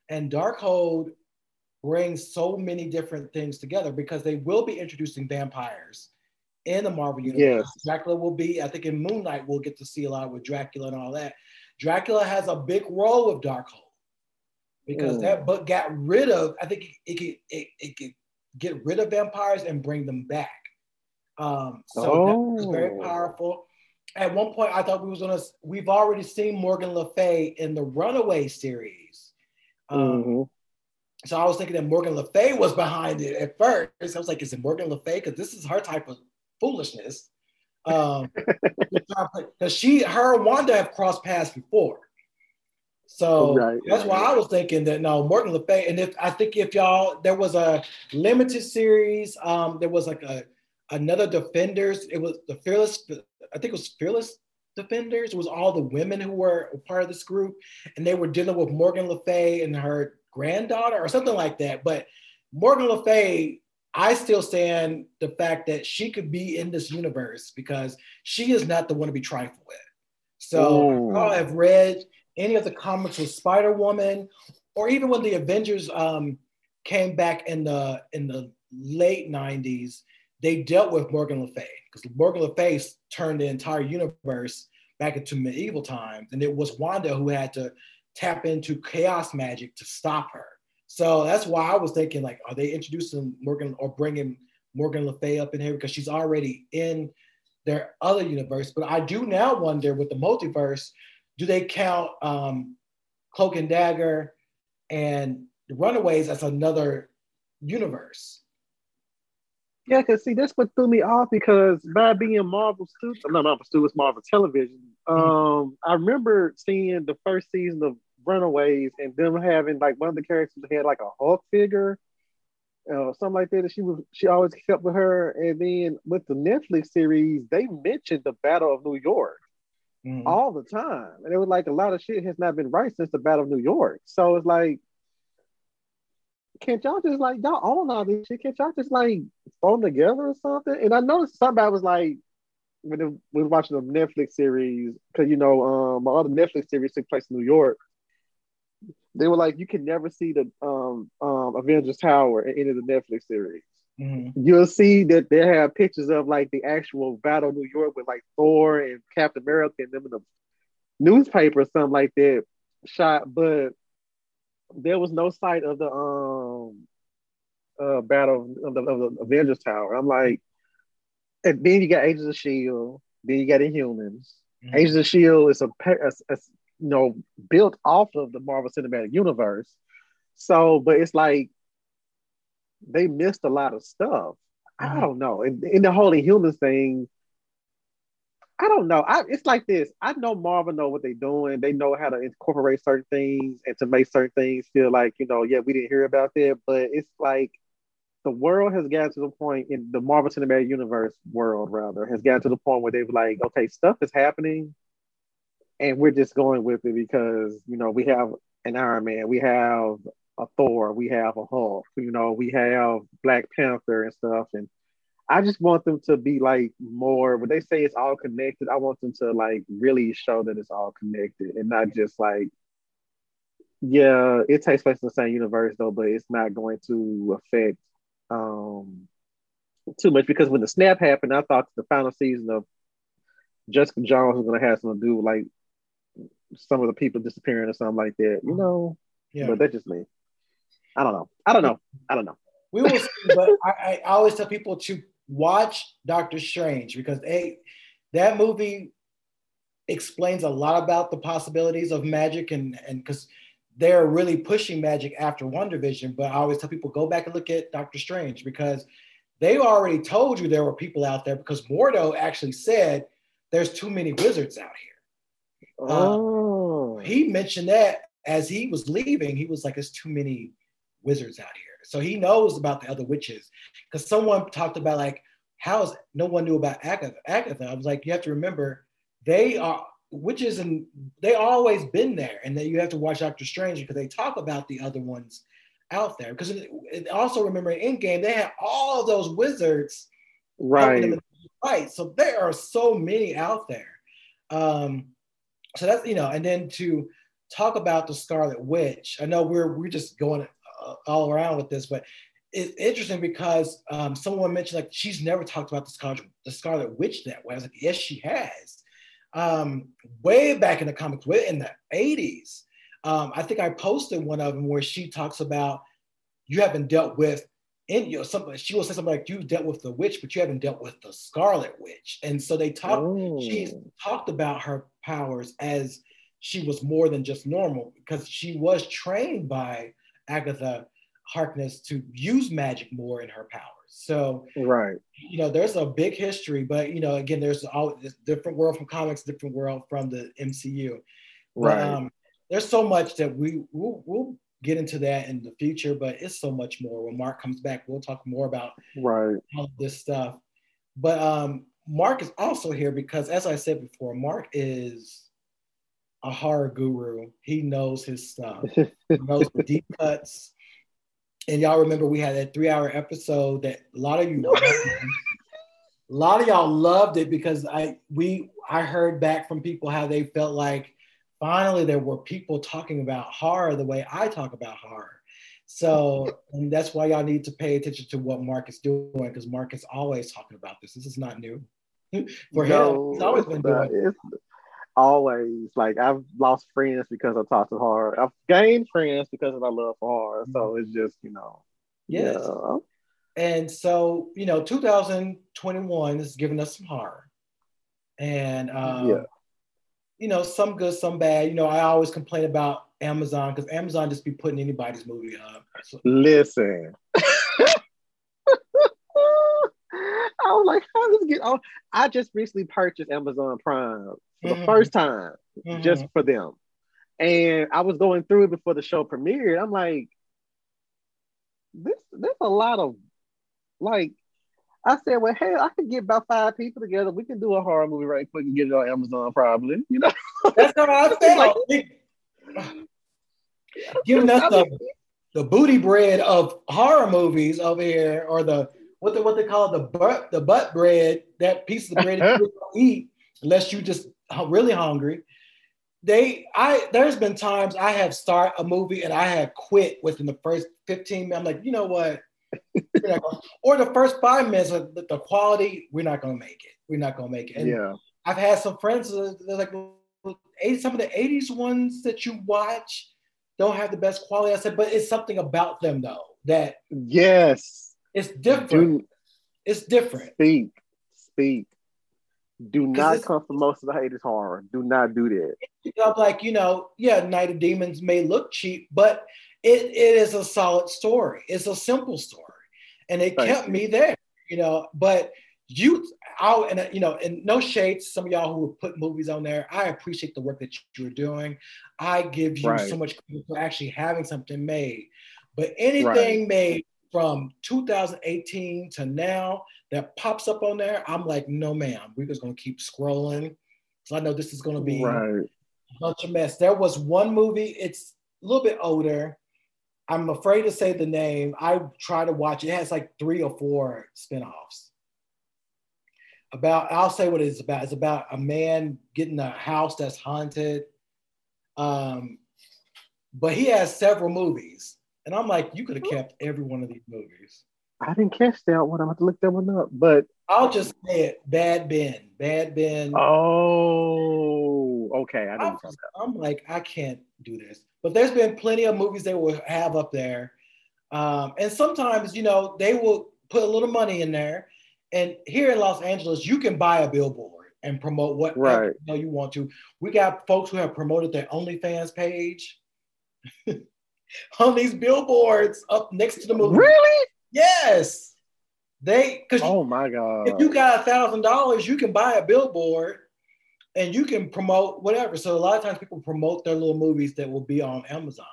And Darkhold brings so many different things together because they will be introducing vampires in the Marvel universe. Yes. Dracula will be, I think in Moon Knight, we'll get to see a lot with Dracula and all that. Dracula has a big role with Darkhold. because mm. that book got rid of. I think it, could it, it could get rid of vampires and bring them back. Um, so oh. that was very oh. powerful. At one point, I thought we was gonna. We've already seen Morgan Le Fay in the Runaway series. Um, mm-hmm. So I was thinking that Morgan Le Fay was behind it at first. I was like, is it Morgan Le Fay? Because this is her type of foolishness. Um, because she, her and Wanda have crossed paths before. So right, that's right, why I was thinking that no, Morgan Le Fay. And if I think if y'all there was a limited series, um, there was like a another Defenders. It was the Fearless. I think it was Fearless Defenders. It was all the women who were part of this group, and they were dealing with Morgan Le Fay and her granddaughter or something like that. But Morgan Le Fay, I still stand the fact that she could be in this universe because she is not the one to be trifled with. So I have read any of the comics with Spider Woman, or even when the Avengers um, came back in the in the late '90s, they dealt with Morgan Le Fay because Morgan Le Fay turned the entire universe back into medieval times, and it was Wanda who had to tap into chaos magic to stop her. So that's why I was thinking, like, are they introducing Morgan or bringing Morgan Le Fay up in here because she's already in their other universe? But I do now wonder with the multiverse, do they count um, Cloak and Dagger and the Runaways as another universe? Yeah, because see, that's what threw me off because by being Marvel Studios, not Marvel Studios, Marvel Television, mm-hmm. um, I remember seeing the first season of Runaways and them having like one of the characters had like a Hulk figure, uh, something like that. And she was she always kept with her. And then with the Netflix series, they mentioned the Battle of New York mm-hmm. all the time, and it was like a lot of shit has not been right since the Battle of New York. So it's like can't y'all just like y'all own all this shit? Can't y'all just like throw them together or something? And I noticed somebody was like when we was watching the Netflix series, because you know, um, my other Netflix series took place in New York. They were like, you can never see the um, um, Avengers Tower in any of the Netflix series. Mm-hmm. You'll see that they have pictures of like the actual Battle of New York with like Thor and Captain America and them in the newspaper or something like that shot, but there was no sight of the um uh battle of the, of the Avengers Tower. I'm like, and then you got Agents of Shield, then you got Inhumans. Mm-hmm. Agents of Shield is a, a, a, you know built off of the Marvel Cinematic Universe. So, but it's like they missed a lot of stuff. Mm-hmm. I don't know. And in the whole Inhumans thing, I don't know. I, it's like this. I know Marvel know what they're doing. They know how to incorporate certain things and to make certain things feel like, you know, yeah, we didn't hear about that. But it's like the world has gotten to the point in the Marvel Cinematic Universe world, rather, has gotten to the point where they were like, okay, stuff is happening and we're just going with it because, you know, we have an Iron Man, we have a Thor, we have a Hulk, you know, we have Black Panther and stuff. And I just want them to be like more when they say it's all connected, I want them to like really show that it's all connected and not just like, yeah, it takes place in the same universe though, but it's not going to affect um too much because when the snap happened, I thought the final season of Jessica Jones was gonna have something to do with like some of the people disappearing or something like that, you know. Yeah. But that's just me. I don't know. I don't know. I don't know. We will see, but I, I always tell people to watch Doctor Strange because they that movie explains a lot about the possibilities of magic and and because they're really pushing magic after WandaVision. But I always tell people go back and look at Doctor Strange because they already told you there were people out there because Mordo actually said there's too many wizards out here. Oh. Uh, he mentioned that as he was leaving, he was like, "There's too many wizards out here." So he knows about the other witches because someone talked about like how is no one knew about Agatha. Agatha. I was like, you have to remember they are witches and they always been there, and then you have to watch Doctor Strange because they talk about the other ones out there. Because also remember in Endgame they had all those wizards, right? Right. So there are so many out there. Um, so that's you know, and then to talk about the Scarlet Witch. I know we're we're just going all around with this, but it's interesting because um, someone mentioned like she's never talked about the Scarlet, the Scarlet Witch that way. I was like, yes, she has. Um, way back in the comics, way in the 80s, Um, I think I posted one of them where she talks about you haven't dealt with in you know something she will say something like you've dealt with the witch but you haven't dealt with the scarlet witch and so they talked oh. she talked about her powers as she was more than just normal because she was trained by agatha harkness to use magic more in her powers. So right. you know there's a big history but you know again there's all this different world from comics different world from the mcu right but, um, there's so much that we we'll, we'll get into that in the future, but it's so much more. When Mark comes back, we'll talk more about right. all this stuff. But um, Mark is also here because, as I said before, Mark is a horror guru. He knows his stuff. he knows the deep cuts. And y'all remember we had that three-hour episode that a lot of you, a lot of y'all loved it because I we I heard back from people how they felt like finally there were people talking about horror the way I talk about horror. So and that's why y'all need to pay attention to what Mark is doing because Mark is always talking about this. This is not new for no, him. He's always been doing it. Always like I've lost friends because I talk to horror. I've gained friends because of my love for horror. So mm-hmm. it's just you know. Yes. Yeah. And so you know, 2021 has given us some horror, and um, yeah you know, some good, some bad. You know, I always complain about Amazon because Amazon just be putting anybody's movie up. Listen. I was like, how does it get on? I just recently purchased Amazon Prime for mm-hmm. the first time mm-hmm. just for them. And I was going through it before the show premiered. I'm like, this there's a lot of like I said, well, hey, I could get about five people together. We can do a horror movie right quick and get it on Amazon, probably. You know, that's what I felt. like, giving us the, the booty bread of horror movies over here, or the what they what they call the butt the butt bread, that piece of bread that you don't eat unless you just really hungry. They, I, there's been times I have start a movie and I have quit within the first 15 minutes. I'm like, you know what? or the first five minutes of the, quality, we're not gonna make it. We're not gonna make it. And yeah. I've had some friends that are like some of the 80s ones that you watch don't have the best quality. I said, but it's something about them though that yes, it's different. Do, it's different. Speak, speak. Do not come for most of the haters horror. Do not do that. I'm like, you know, yeah, Night of Demons may look cheap, but it, it is a solid story. It's a simple story. And it Thank kept you. me there, you know. But you out and uh, you know, and no shade some of y'all who put movies on there. I appreciate the work that you're doing. I give you right. so much credit for actually having something made. But anything right. made from 2018 to now that pops up on there, I'm like, no, ma'am. We're just gonna keep scrolling. So I know this is gonna be right. a bunch of mess. There was one movie, it's a little bit older. I'm afraid to say the name. I try to watch it. It has like three or four spinoffs. About, I'll say what it's about. It's about a man getting a house that's haunted. Um, but he has several movies. And I'm like, you could have kept every one of these movies. I didn't catch that one. I'm going to look that one up. But I'll just say it Bad Ben. Bad Ben. Oh, okay. I I'm, I'm like, I can't do this. But there's been plenty of movies they will have up there. Um, and sometimes, you know, they will put a little money in there. And here in Los Angeles, you can buy a billboard and promote what right. you, know you want to. We got folks who have promoted their OnlyFans page on these billboards up next to the movie. Really? Yes. They because oh my god, if you got a thousand dollars, you can buy a billboard and you can promote whatever. So a lot of times people promote their little movies that will be on Amazon,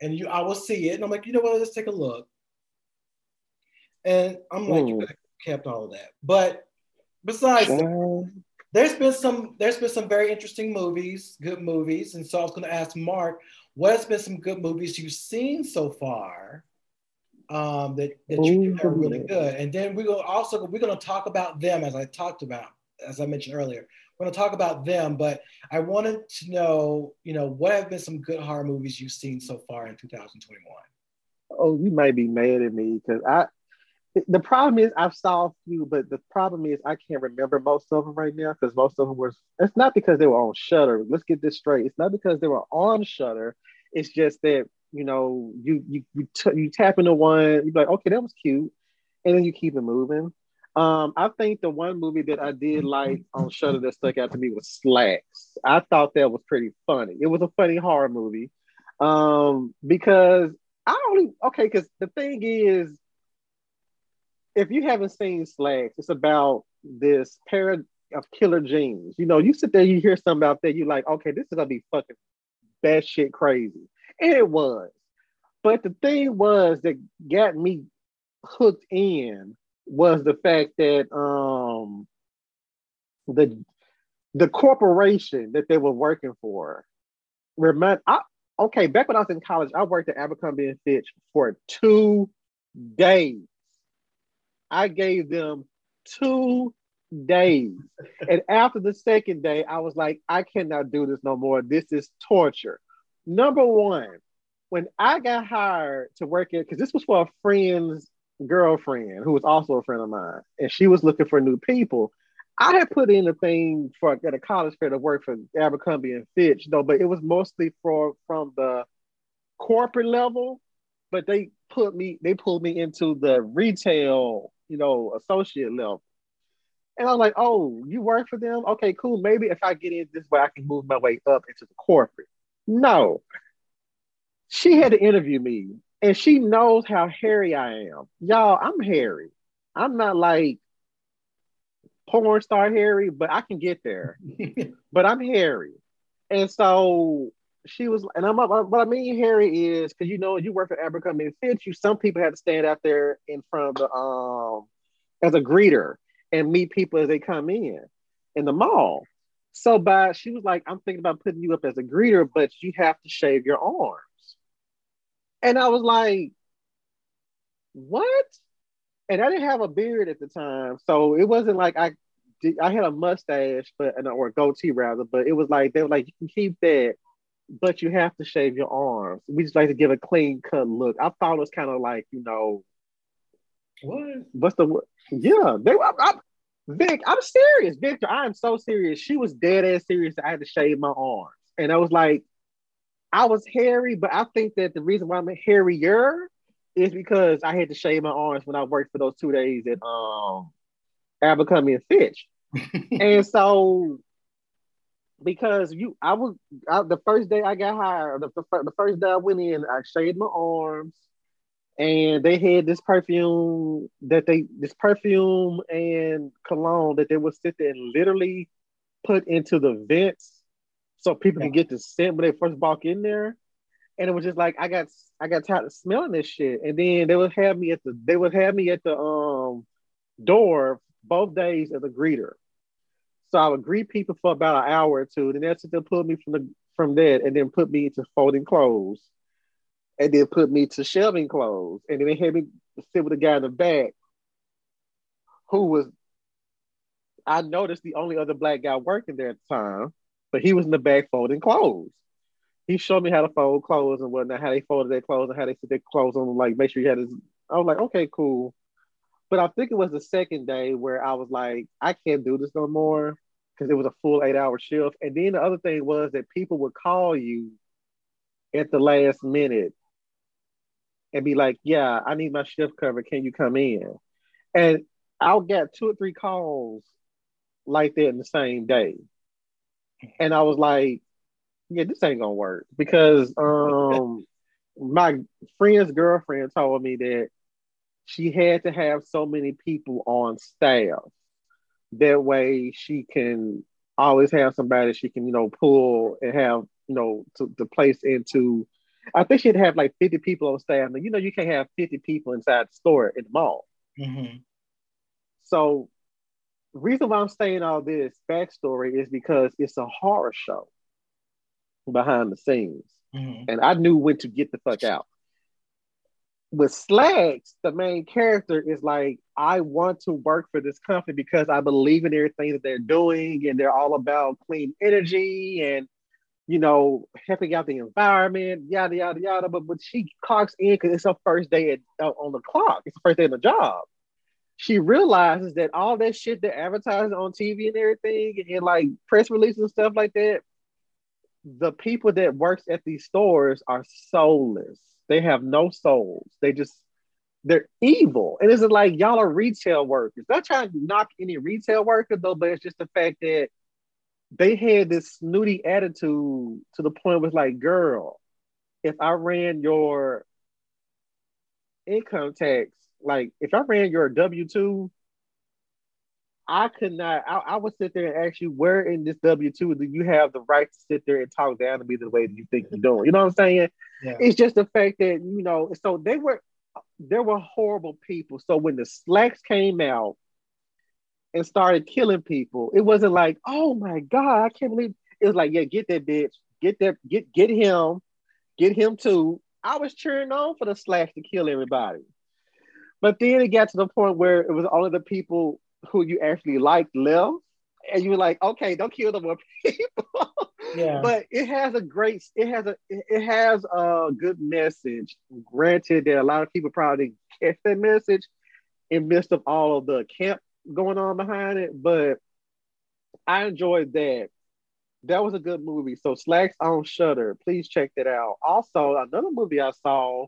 and you I will see it, and I'm like, you know what? Let's take a look. And I'm like, Ooh. you kept all of that. But besides, there's been some there's been some very interesting movies, good movies, and so I was going to ask Mark, what has been some good movies you've seen so far? Um, that, that you think are really good, and then we're going also we're going to talk about them as I talked about, as I mentioned earlier We're going to talk about them, but I wanted to know, you know, what have been some good horror movies you've seen so far in 2021? Oh, you might be mad at me because I. The problem is I've saw a few, but the problem is I can't remember most of them right now because most of them were. It's not because they were on Shudder. Let's get this straight. It's not because they were on Shudder. It's just that you know you you you, t- you tap into one, you be like, okay, that was cute, and then you keep it moving. Um, I think the one movie that I did like on Shudder that stuck out to me was Slaxx. I thought that was pretty funny. It was a funny horror movie. Um, because I only okay, because the thing is, if you haven't seen Slaxx, it's about this pair of killer jeans. You know, you sit there, you hear something about that, you're like, okay, this is gonna be fucking bad shit crazy. And it was. But the thing was that got me hooked in was the fact that um the the corporation that they were working for remind I okay back when I was in college I worked at Abercrombie and Fitch for two days I gave them two days and after the second day I was like I cannot do this no more this is torture number one when I got hired to work at because this was for a friend's girlfriend who was also a friend of mine, and she was looking for new people. I had put in a thing for at a college fair to work for Abercrombie and Fitch, though, but it was mostly for from the corporate level. But they put me, they pulled me into the retail, you know, associate level. And I was like, oh, you work for them? Okay, cool. Maybe if I get in this way, I can move my way up into the corporate. No. She had to interview me and she knows how hairy I am. Y'all, I'm hairy. I'm not like porn star hairy, but I can get there. but I'm hairy. And so she was, and I'm what I mean Harry, is because you know you work for Abercrombie and Fitch. You some people had to stand out there in front of the um as a greeter and meet people as they come in in the mall. So by she was like, I'm thinking about putting you up as a greeter, but you have to shave your arms. And I was like, what? And I didn't have a beard at the time. So it wasn't like I I had a mustache, but or a goatee rather, but it was like they were like, you can keep that, but you have to shave your arms. We just like to give a clean cut look. I thought it was kind of like, you know, what? What's the yeah, they I, I, Vic, I'm serious. Victor, I am so serious. She was dead ass serious. I had to shave my arms. And I was like, I was hairy, but I think that the reason why I'm hairier is because I had to shave my arms when I worked for those two days at um Abercrombie and Fitch. and so because you I was I, the first day I got hired, the, the first day I went in, I shaved my arms and they had this perfume that they this perfume and cologne that they would sit there and literally put into the vents so people yeah. can get the scent when they first walk in there. And it was just like I got I got tired of smelling this shit. And then they would have me at the they would have me at the um door both days as a greeter. So I would greet people for about an hour or two, then that's they'll pull me from the from that and then put me into folding clothes. And then put me to shelving clothes. And then they had me sit with the guy in the back who was I noticed the only other black guy working there at the time but he was in the back folding clothes. He showed me how to fold clothes and whatnot, how they folded their clothes and how they put their clothes on, like make sure you had his. I was like, okay, cool. But I think it was the second day where I was like, I can't do this no more because it was a full eight hour shift. And then the other thing was that people would call you at the last minute and be like, yeah, I need my shift covered. Can you come in? And I'll get two or three calls like that in the same day and I was like, yeah, this ain't gonna work because um my friend's girlfriend told me that she had to have so many people on staff. That way she can always have somebody she can, you know, pull and have, you know, to, to place into I think she'd have like 50 people on staff. Now, you know, you can't have 50 people inside the store in the mall. Mm-hmm. So reason why I'm saying all this backstory is because it's a horror show behind the scenes. Mm-hmm. And I knew when to get the fuck out. With Slaxx, the main character is like, I want to work for this company because I believe in everything that they're doing and they're all about clean energy and you know, helping out the environment, yada yada yada. But but she clocks in because it's her first day at, uh, on the clock. It's the first day of the job she realizes that all that shit that advertising on TV and everything and like press releases and stuff like that, the people that works at these stores are soulless. They have no souls. They just they're evil. And it's like y'all are retail workers. Not trying to knock any retail worker though, but it's just the fact that they had this snooty attitude to the point was like, girl, if I ran your income tax, like if I ran your W 2, I could not, I, I, would sit there and ask you, where in this W 2 do you have the right to sit there and talk down to me the way that you think you're doing? You know what I'm saying? Yeah. It's just the fact that, you know, so they were, there were horrible people. So when the slacks came out and started killing people, it wasn't like, oh my God, I can't believe it was like, yeah, get that bitch, get that, get get him, get him too. I was cheering on for the slacks to kill everybody. But then it got to the point where it was only the people who you actually liked left. And you were like, okay, don't kill the more people. Yeah. but it has a great, it has a, it has a good message. Granted, that a lot of people probably catch that message in midst of all of the camp going on behind it. But I enjoyed that. That was a good movie. So Slaxx on Shudder, Please check that out. Also, another movie I saw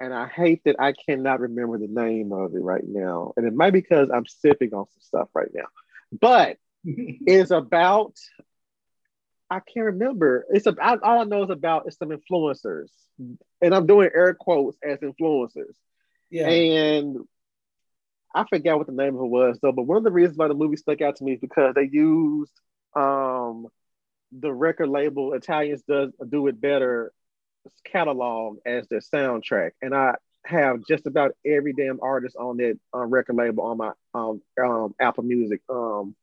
and I hate that I cannot remember the name of it right now. And it might be because I'm sipping on some stuff right now. But it's about I can't remember. It's about all I know is about is some influencers. And I'm doing air quotes as influencers. Yeah. And I forgot what the name of it was though, but one of the reasons why the movie stuck out to me is because they used um the record label Italians does do it better catalog as their soundtrack, and I have just about every damn artist on that uh, record label on my um, um, Apple Music. Um,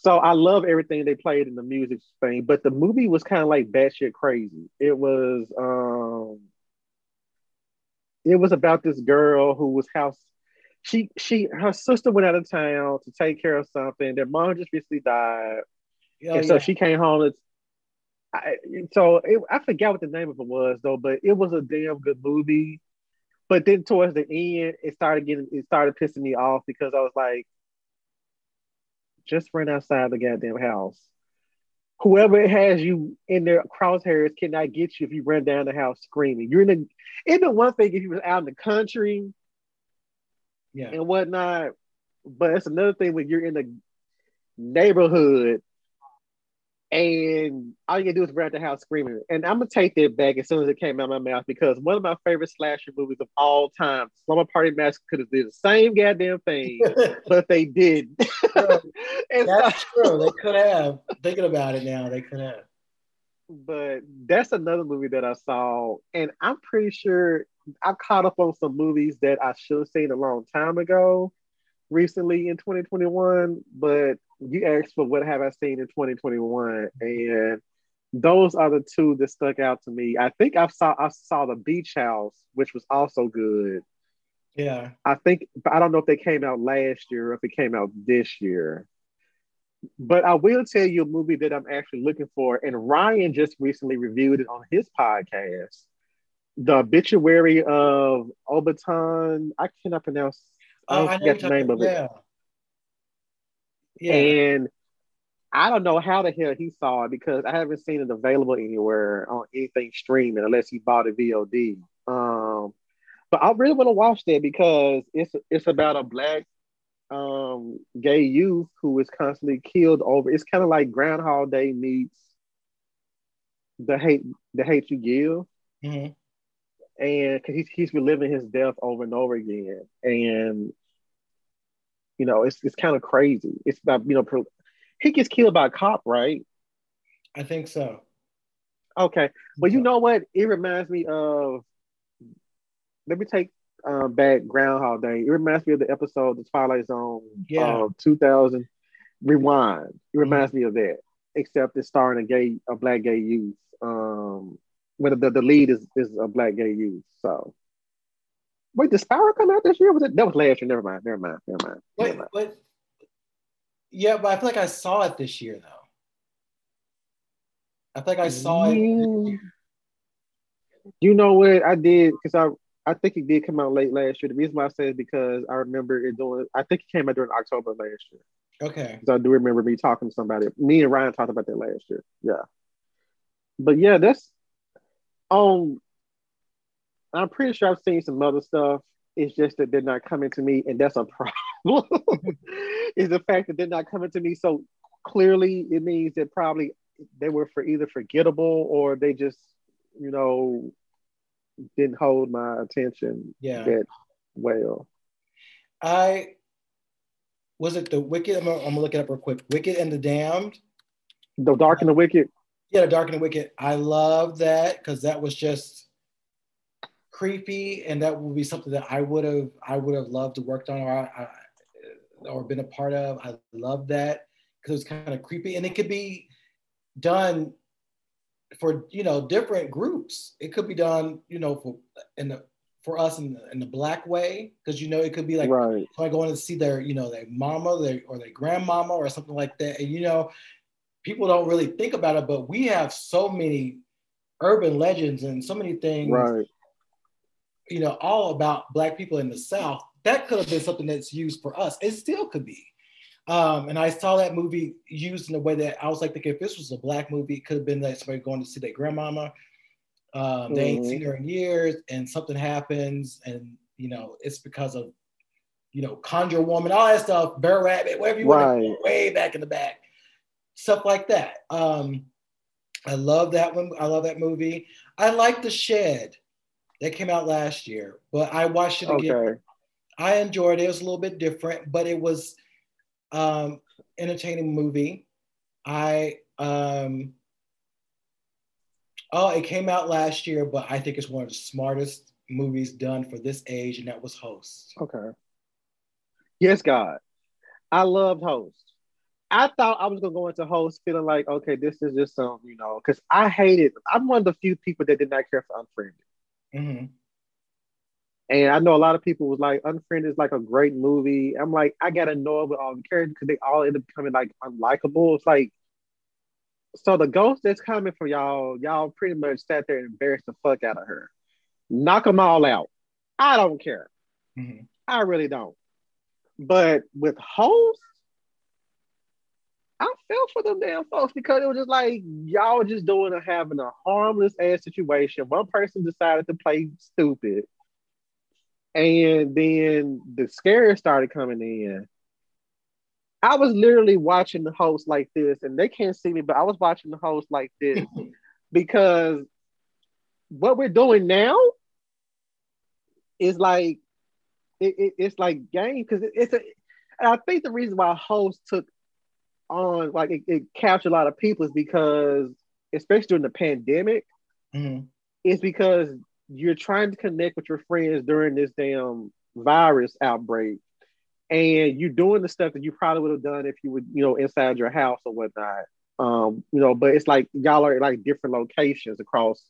so I love everything they played in the music thing, but the movie was kind of like batshit crazy. It was um, it was about this girl who was house. She she her sister went out of town to take care of something. Their mom just recently died, oh, and so she came home I, so it, I forgot what the name of it was though, but it was a damn good movie. But then towards the end, it started getting it started pissing me off because I was like, just run outside the goddamn house. Whoever has you in their crosshairs cannot get you if you run down the house screaming. You're in the even one thing if you was out in the country, yeah, and whatnot. But it's another thing when you're in the neighborhood and all you can do is run out the house screaming. And I'm gonna take that back as soon as it came out of my mouth because one of my favorite slasher movies of all time, Slumber Party Massacre, could have did the same goddamn thing, but they did. And that's so, true. They could have. Thinking about it now, they could have. But that's another movie that I saw, and I'm pretty sure I caught up on some movies that I should have seen a long time ago, recently in 2021, but you asked for what have I seen in 2021, and those are the two that stuck out to me. I think I saw I saw the Beach House, which was also good. Yeah, I think, I don't know if they came out last year or if it came out this year. But I will tell you a movie that I'm actually looking for, and Ryan just recently reviewed it on his podcast. The obituary of Obaton. I cannot pronounce. I don't uh, forget the name of it. Yeah. Yeah. And I don't know how the hell he saw it because I haven't seen it available anywhere on anything streaming unless he bought a VOD. Um, but I really want to watch that because it's it's about a black um, gay youth who is constantly killed over. It's kind of like Groundhog Day meets the hate the hate you give, mm-hmm. and cause he's he's reliving his death over and over again, and you know, it's it's kind of crazy. It's about you know, pro- he gets killed by a cop, right? I think so. Okay, but you know what? It reminds me of. Let me take um, back Groundhog Day. It reminds me of the episode The Twilight Zone. Yeah. Uh, 2000. Rewind. It reminds mm-hmm. me of that, except it's starring a gay, a black gay youth. Um, when the, the lead is is a black gay youth. So Wait, did Spiral come out this year? Was it that was last year? Never mind. Never mind. Never mind. Never mind. But, yeah, but I feel like I saw it this year though. I think I saw it. You know what I did because I I think it did come out late last year. The reason why I say is because I remember it doing. I think it came out during October last year. Okay. Because I do remember me talking to somebody. Me and Ryan talked about that last year. Yeah. but yeah, that's um I'm pretty sure I've seen some other stuff. It's just that they're not coming to me, and that's a problem. is the fact that they're not coming to me so clearly. It means that probably they were for either forgettable or they just, you know, didn't hold my attention yeah. that well. I was it the Wicked? I'm gonna, I'm gonna look it up real quick. Wicked and the Damned. The Dark and the Wicked. Yeah, the Dark and the Wicked. I love that because that was just creepy, and that would be something that I would have I would have loved to worked on or I, or been a part of. I love that because it's kind of creepy, and it could be done for you know different groups. It could be done, you know, for in the for us in the, in the black way because you know it could be like right. I going to see their you know their mama their, or their grandmama or something like that, and you know people don't really think about it, but we have so many urban legends and so many things, right. You know, all about black people in the South. That could have been something that's used for us. It still could be. Um, and I saw that movie used in a way that I was like, if this was a black movie, it could have been that somebody going to see their grandmama. Um, they ain't seen mm-hmm. her in years, and something happens, and you know it's because of you know Conjure Woman, all that stuff, Br'er Rabbit, whatever you right. want, way back in the back, stuff like that. Um, I love that one. I love that movie. I like The Shed that came out last year, but I watched it again. Okay. I enjoyed it. It was a little bit different, but it was um, entertaining movie. I um, oh, it came out last year, but I think it's one of the smartest movies done for this age, and that was Host. Okay. Yes, God, I loved Host. I thought I was gonna go into Host feeling like, okay, this is just some, you know, because I hated. I'm one of the few people that did not care for Unfriended. Mm-hmm. And I know a lot of people was like, Unfriended is like a great movie. I'm like, I got annoyed with all the characters because they all end up becoming like unlikable. It's like, so the ghost that's coming for y'all, y'all pretty much sat there and embarrassed the fuck out of her. Knock them all out. I don't care. Mm-hmm. I really don't. But with Host, I felt for them damn folks because it was just like y'all just doing a having a harmless ass situation. One person decided to play stupid and then the scares started coming in. I was literally watching the host like this, and they can't see me, but I was watching the host like this because what we're doing now is like it, it, it's like game because it, it's a. I think the reason why host took on like it, it, captured a lot of people is because, especially during the pandemic, mm-hmm. is because you're trying to connect with your friends during this damn virus outbreak and you're doing the stuff that you probably would have done if you would you know inside your house or whatnot um you know but it's like y'all are like different locations across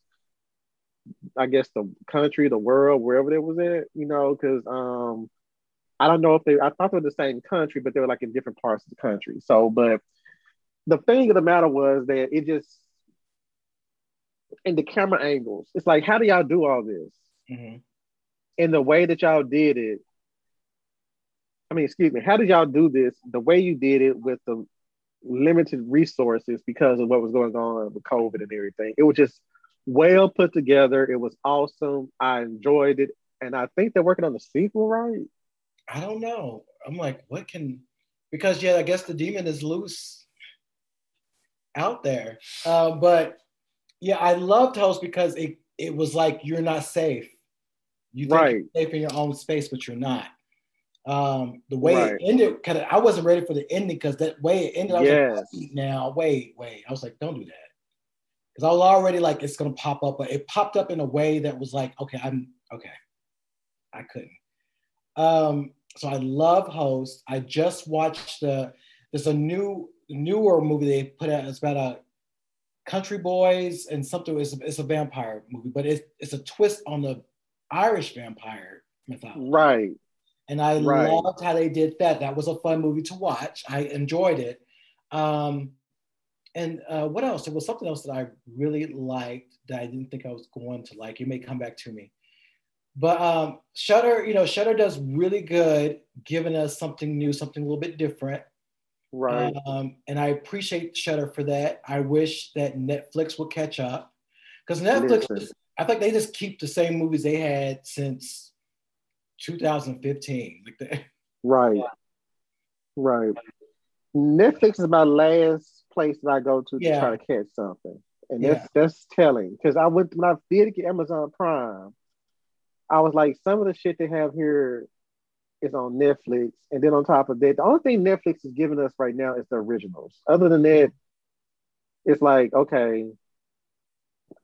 i guess the country the world wherever they was at you know because um i don't know if they i thought they were the same country but they were like in different parts of the country so but the thing of the matter was that it just and the camera angles. It's like, how do y'all do all this? Mm-hmm. And the way that y'all did it, I mean, excuse me, how did y'all do this? The way you did it with the limited resources because of what was going on with COVID and everything. It was just well put together. It was awesome. I enjoyed it. And I think they're working on the sequel, right? I don't know. I'm like, what can because yeah, I guess the demon is loose out there. Uh, but yeah, I loved Host because it it was like you're not safe. You think right. you're safe in your own space, but you're not. Um, the way right. it ended, kind of, I wasn't ready for the ending because that way it ended. I was yes. like, now wait, wait. I was like, don't do that. Because I was already like, it's gonna pop up, but it popped up in a way that was like, okay, I'm okay. I couldn't. Um, so I love Host. I just watched the there's a new newer movie they put out. It's about a Country Boys and something. It's, it's a vampire movie, but it's it's a twist on the Irish vampire mythology. Right. And I right. loved how they did that. That was a fun movie to watch. I enjoyed it. Um, and uh, what else? There was something else that I really liked that I didn't think I was going to like. It may come back to me. But um, Shudder, you know, Shudder does really good, giving us something new, something a little bit different. Right. Um, and I appreciate Shudder for that. I wish that Netflix would catch up because Netflix, just, I think they just keep the same movies they had since 2015. Like right. Right. Netflix is my last place that I go to yeah. to try to catch something. And that's that's telling. Because I went when I did get Amazon Prime, I was like, some of the shit they have here is on Netflix. And then on top of that, the only thing Netflix is giving us right now is the originals. Other than that, it's like, okay,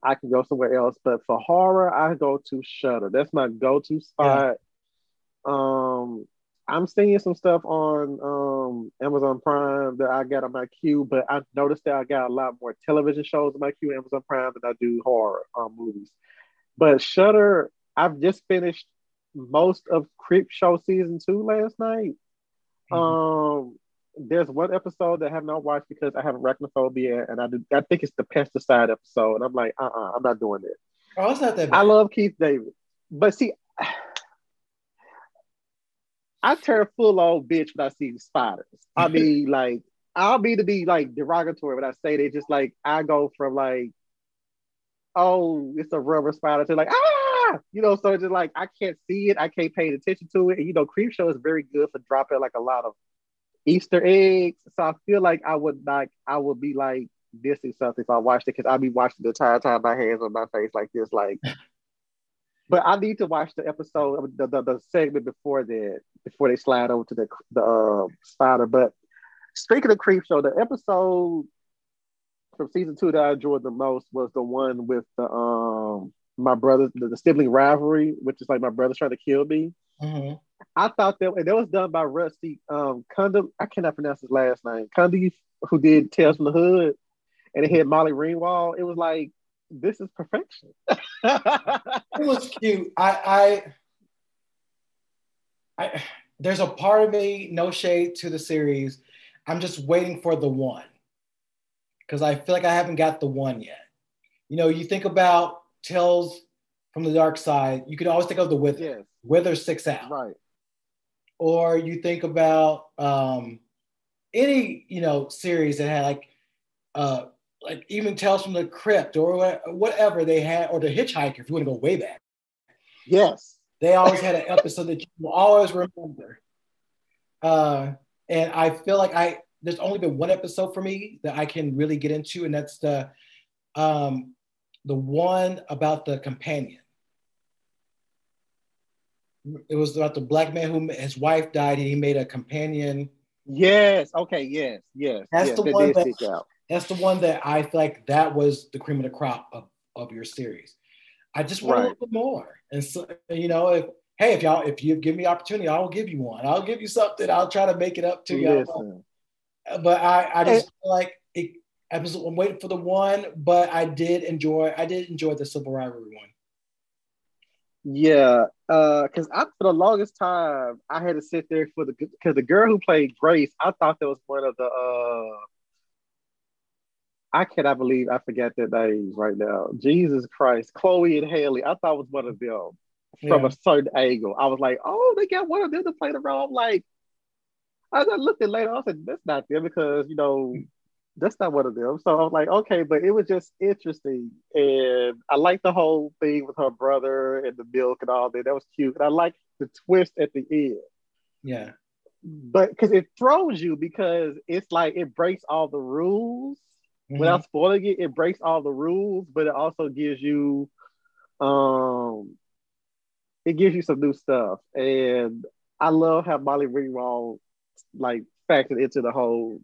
I can go somewhere else. But for horror, I go to Shudder. That's my go-to spot. Yeah. Um, I'm seeing some stuff on um, Amazon Prime that I got on my queue, but I noticed that I got a lot more television shows on my queue on Amazon Prime than I do horror um, movies. But Shudder, I've just finished most of Creep Show season two last night. Mm-hmm. Um, there's one episode that I have not watched because I have arachnophobia, and I do, I think it's the pesticide episode, and I'm like, uh, uh-uh, I'm not doing it. Oh, it's not that. Bad. I love Keith David, but see, I turn full on bitch when I see spiders. I mean, like, I'll be to be like derogatory when I say they just like I go from like, oh, it's a rubber spider to like ah you know, so it's just like I can't see it, I can't pay attention to it. And you know, Creep Show is very good for dropping like a lot of Easter eggs. So I feel like I would like I would be like missing something if I watched it because I'd be watching the entire time my hands on my face like this, like. but I need to watch the episode, the, the, the segment before that, before they slide over to the the uh, spider. But speaking of Creep Show, the episode from season two that I enjoyed the most was the one with the um my brother, the, the, sibling rivalry, which is like my brother's trying to kill me. Mm-hmm. I thought that and that was done by Rusty um Cunda, I cannot pronounce his last name. Cundy, who did Tales from the Hood, and it had Molly Ringwald. It was like this is perfection. it was cute. I, I, I, there's a part of me, no shade to the series. I'm just waiting for the one because I feel like I haven't got the one yet. You know, you think about Tales from the Dark Side, you can always think of the Wither. Yes. Wither six out. Right. Or you think about um, any you know series that had like uh, like even Tales from the Crypt or whatever they had, or the Hitchhiker, if you want to go way back. Yes. They always had an episode that you will always remember. Uh, and I feel like I there's only been one episode for me that I can really get into, and that's the um, the one about the companion. It was about the black man who his wife died and he made a companion. Yes. Okay. Yes. Yes. That's yes, the one that, that's the one that I feel like that was the cream of the crop of, of your series. I just want right. a little bit more. And so, you know, if hey, if y'all if you give me opportunity, I will give you one. I'll give you something. I'll try to make it up to you. But I, I just feel like it, episode. I'm waiting for the one, but I did enjoy. I did enjoy the civil rivalry one. Yeah, because uh, I for the longest time I had to sit there for the because the girl who played Grace, I thought that was one of the. uh I cannot believe I forget their names right now. Jesus Christ, Chloe and Halle. I thought was one of them from yeah. a certain angle. I was like, oh, they got one of them to play the role. I'm like, I looked at later, I said, that's not them because you know that's not one of them. So I was like, okay, but it was just interesting. And I like the whole thing with her brother and the milk and all that. That was cute. And I like the twist at the end. Yeah. But because it throws you because it's like it breaks all the rules. Mm-hmm. Without spoiling it, it breaks all the rules, but it also gives you um it gives you some new stuff. And I love how Molly Ringwald like factored into the whole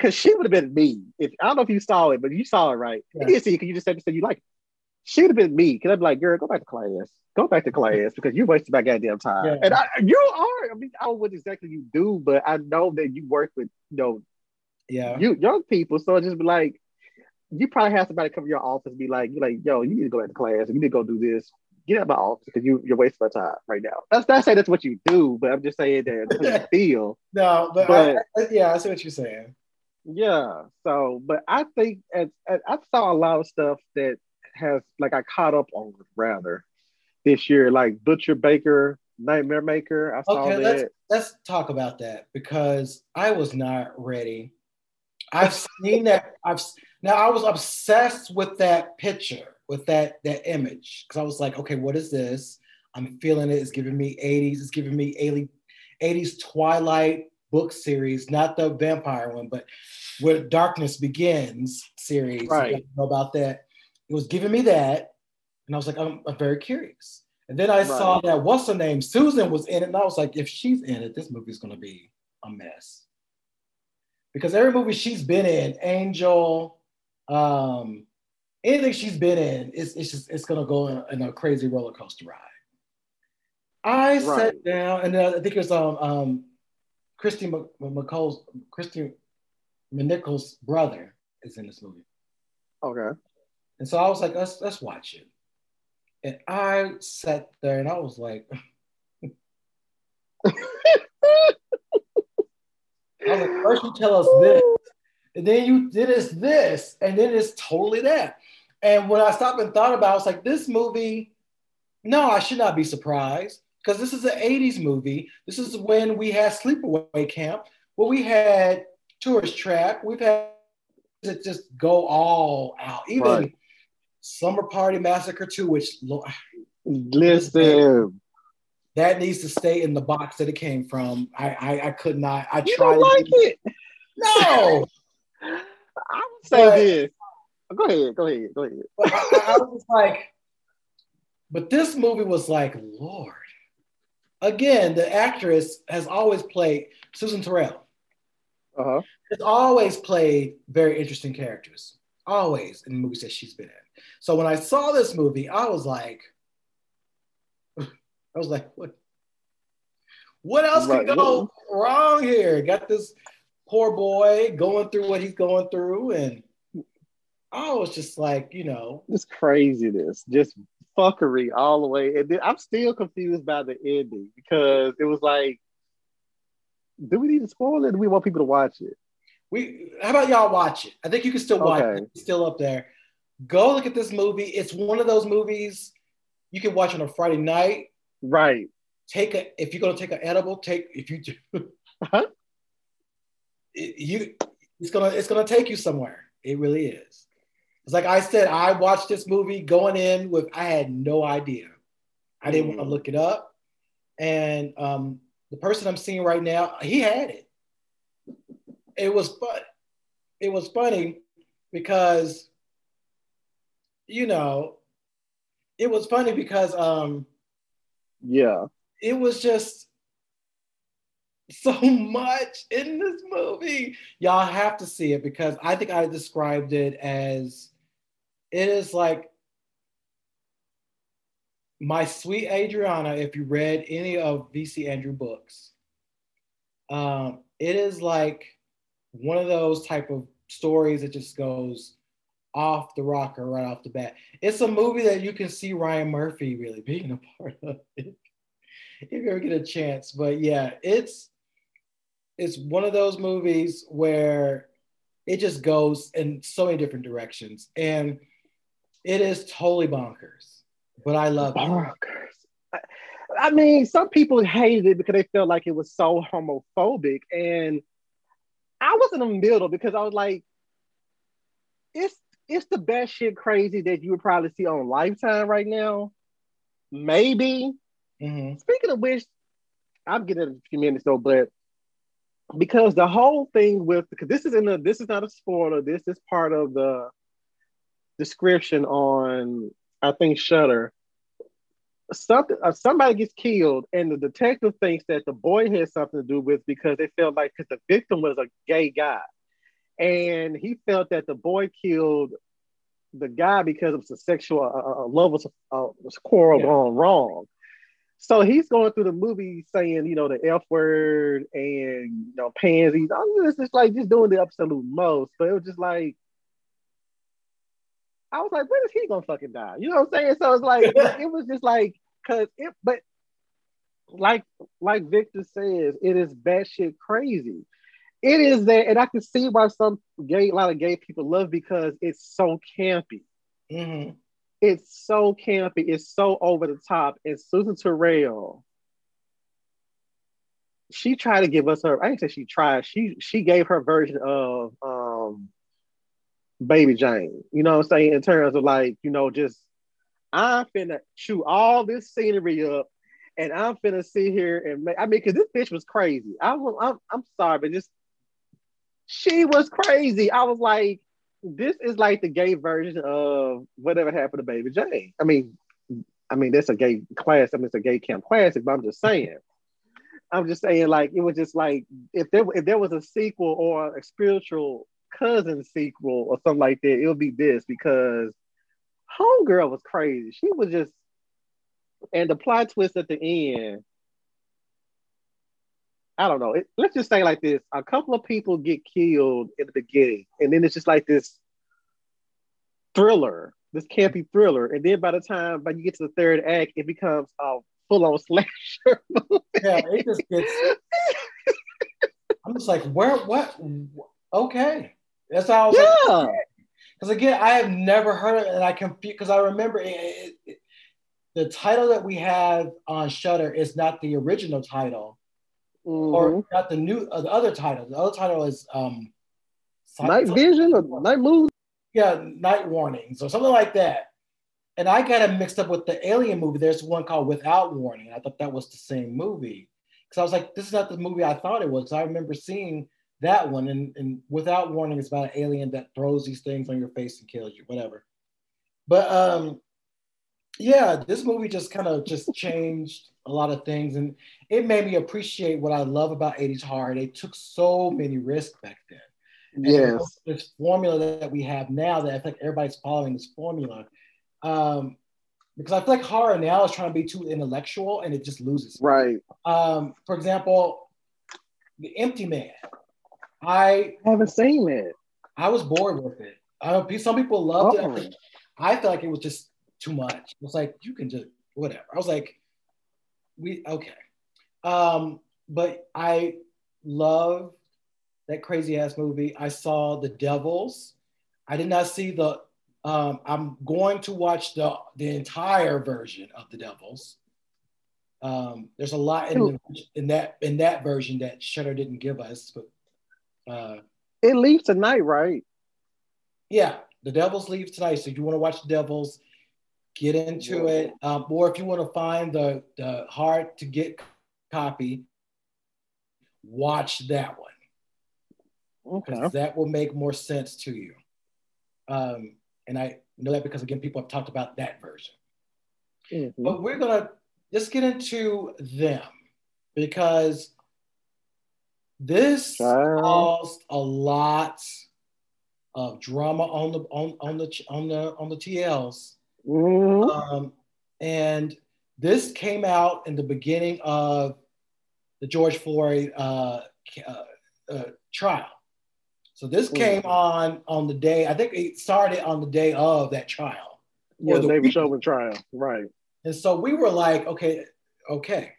because she would have been me. If I don't know if you saw it, but you saw it right. Yeah. You didn't see it because you just said, said you like it. She would have been me. Cause I'd be like, girl, go back to class. Go back to class because you wasted my goddamn time. Yeah. And I, you are. I mean, I don't know what exactly you do, but I know that you work with you know, yeah, you young people. So just be like, you probably have somebody come to your office and be like, you're like, yo, you need to go back to class. You need to go do this. Get out of my office because you you're wasting my time right now. That's not saying that's what you do, but I'm just saying that that's how you feel. No, but, but I, I, yeah, I see what you're saying. Yeah. So, but I think as, as, I saw a lot of stuff that has like I caught up on rather this year, like Butcher Baker Nightmare Maker. I saw okay, that. Let's, let's talk about that because I was not ready. I've seen that. I've now I was obsessed with that picture, with that that image, because I was like, okay, what is this? I'm feeling it. It's giving me 80s. It's giving me 80s Twilight book series, not the vampire one, but where Darkness Begins series. Right. know about that. It was giving me that. And I was like, I'm, I'm very curious. And then I right. saw that what's her name? Susan was in it. And I was like, if she's in it, this movie's gonna be a mess. Because every movie she's been in, Angel, um, anything she's been in, it's, it's just it's gonna go in, in a crazy roller coaster ride. I right. sat down, and I think it was um, um Christy McCall's Kristy McNichol's brother is in this movie. Okay. And so I was like, let's let's watch it. And I sat there and I was like, I was like, first you tell us this, and then you did us this, and then it's totally that. And when I stopped and thought about it, I was like, this movie, no, I should not be surprised because this is an 80s movie. This is when we had Sleepaway Camp, where we had Tourist Trap, we've had it just go all out. Even right. Slumber Party Massacre 2, which listen. That needs to stay in the box that it came from. I I, I could not. I you tried. Don't like it? No. I would say this. Go ahead. Go ahead. Go ahead. I, I was like, but this movie was like, Lord. Again, the actress has always played Susan Tyrrell. Uh-huh. Has always played very interesting characters. Always in the movies that she's been in. So when I saw this movie, I was like, I was like, what? What else right. could go wrong here? Got this poor boy going through what he's going through, and I was just like, you know, this craziness, just fuckery all the way. And then I'm still confused by the ending because it was like, do we need to spoil it? do we want people to watch it? We how about y'all watch it? I think you can still watch okay. it. It's still up there. Go look at this movie. It's one of those movies you can watch on a Friday night. Right. Take a if you're gonna take an edible, take if you do, huh? It, you it's gonna it's gonna take you somewhere. It really is. It's like I said, I watched this movie going in with I had no idea. I didn't mm. want to look it up. And um, the person I'm seeing right now, he had it. It was fun. It was funny because, you know, it was funny because um yeah. It was just so much in this movie. Y'all have to see it because I think I described it as it is like my sweet Audrina. If you read any of VC Andrew books, um, it is like one of those type of stories that just goes off the rocker right off the bat. It's a movie that you can see Ryan Murphy really being a part of it if you ever get a chance. But yeah, it's it's one of those movies where it just goes in so many different directions. And it is totally bonkers, but I love bonkers. It. I mean, some people hated it because they felt like it was so homophobic. And I was in the middle because I was like, it's it's the best shit crazy that you would probably see on Lifetime right now. Maybe. Mm-hmm. Speaking of which, I'm getting a few minutes though, but because the whole thing with because this is in the this is not a spoiler. This is part of the description on I think Shudder. Something uh, somebody gets killed, and the detective thinks that the boy had something to do with because they felt like because the victim was a gay guy, and he felt that the boy killed the guy because it was a sexual uh, uh love was uh, was quarrel yeah. gone wrong. So he's going through the movie saying, you know, the F word and you know, pansies. I'm just, just like just doing the absolute most. But it was just like I was like, when is he gonna fucking die? You know what I'm saying? So it's like it was just like cause it but like like Victor says, it is batshit crazy. It is that, and I can see why some gay, a lot of gay people love because it's so campy. Mm-hmm it's so campy, it's so over the top. And Susan Tyrrell she tried to give us her. I didn't say she tried. She she gave her version of um, Baby Jane. You know what I'm saying? In terms of like, you know, just I'm finna chew all this scenery up, and I'm finna sit here and make. I mean, because this bitch was crazy. I. I'm, I'm sorry, but just she was crazy. I was like, this is like the gay version of whatever happened to Baby Jane. I mean, I mean, that's a gay class. I mean, it's a gay camp classic, but I'm just saying. I'm just saying, like, it was just like if there if there was a sequel or a spiritual cousin sequel or something like that, it would be this because Homegirl was crazy. She was just and the plot twist at the end. I don't know. It, let's just say like this: a couple of people get killed in the beginning, and then it's just like this thriller, this campy thriller, and then by the time by you get to the third act, it becomes a full on slasher. yeah, it just gets. I'm just like, where? What? Okay, that's how. I was yeah. Because again, I have never heard of it, and I confused because I remember it, it, it, the title that we have on Shudder is not the original title, mm-hmm. or not the new uh, the other title. The other title is um, Night Vision or Night Moon. Yeah, Night Warnings or something like that and I got it mixed up with the Alien movie. There's one called Without Warning. I thought that was the same movie because I was like, this is not the movie I thought it was. I remember seeing that one, and, and Without Warning is about an alien that throws these things on your face and kills you, whatever. But um, yeah, this movie just kind of just changed a lot of things, and it made me appreciate what I love about 80s horror. They took so many risks back then. yes. This formula that we have now that I think everybody's following this formula um, because I feel like horror now is trying to be too intellectual and it just loses. Right. Um, for example, The Empty Man. I haven't seen it. I was bored with it. I some people loved oh. it. I felt like it was just too much. It was like you can just whatever. I was like, we okay. Um, but I love that crazy ass movie. I saw The Devils. I did not see the um, I'm going to watch the the entire version of the Devils. Um, there's a lot in, the, in that in that version that Shudder didn't give us, but uh, it leaves tonight, right? Yeah, the Devils leave tonight. So you want to watch the Devils, get into it. Um, or if you want to find the the hard to get copy, watch that one. Okay, that will make more sense to you. Um, and I know that because, again, people have talked about that version. Mm-hmm. But we're going to just get into them because this caused a lot of drama on the on, on the on the on the TLs. Mm-hmm. Um, and this came out in the beginning of the George Floyd uh, uh, uh, trial. So this came on on the day. I think it started on the day of that trial. Yeah, the David Chauvin trial, right? And so we were like, okay, okay.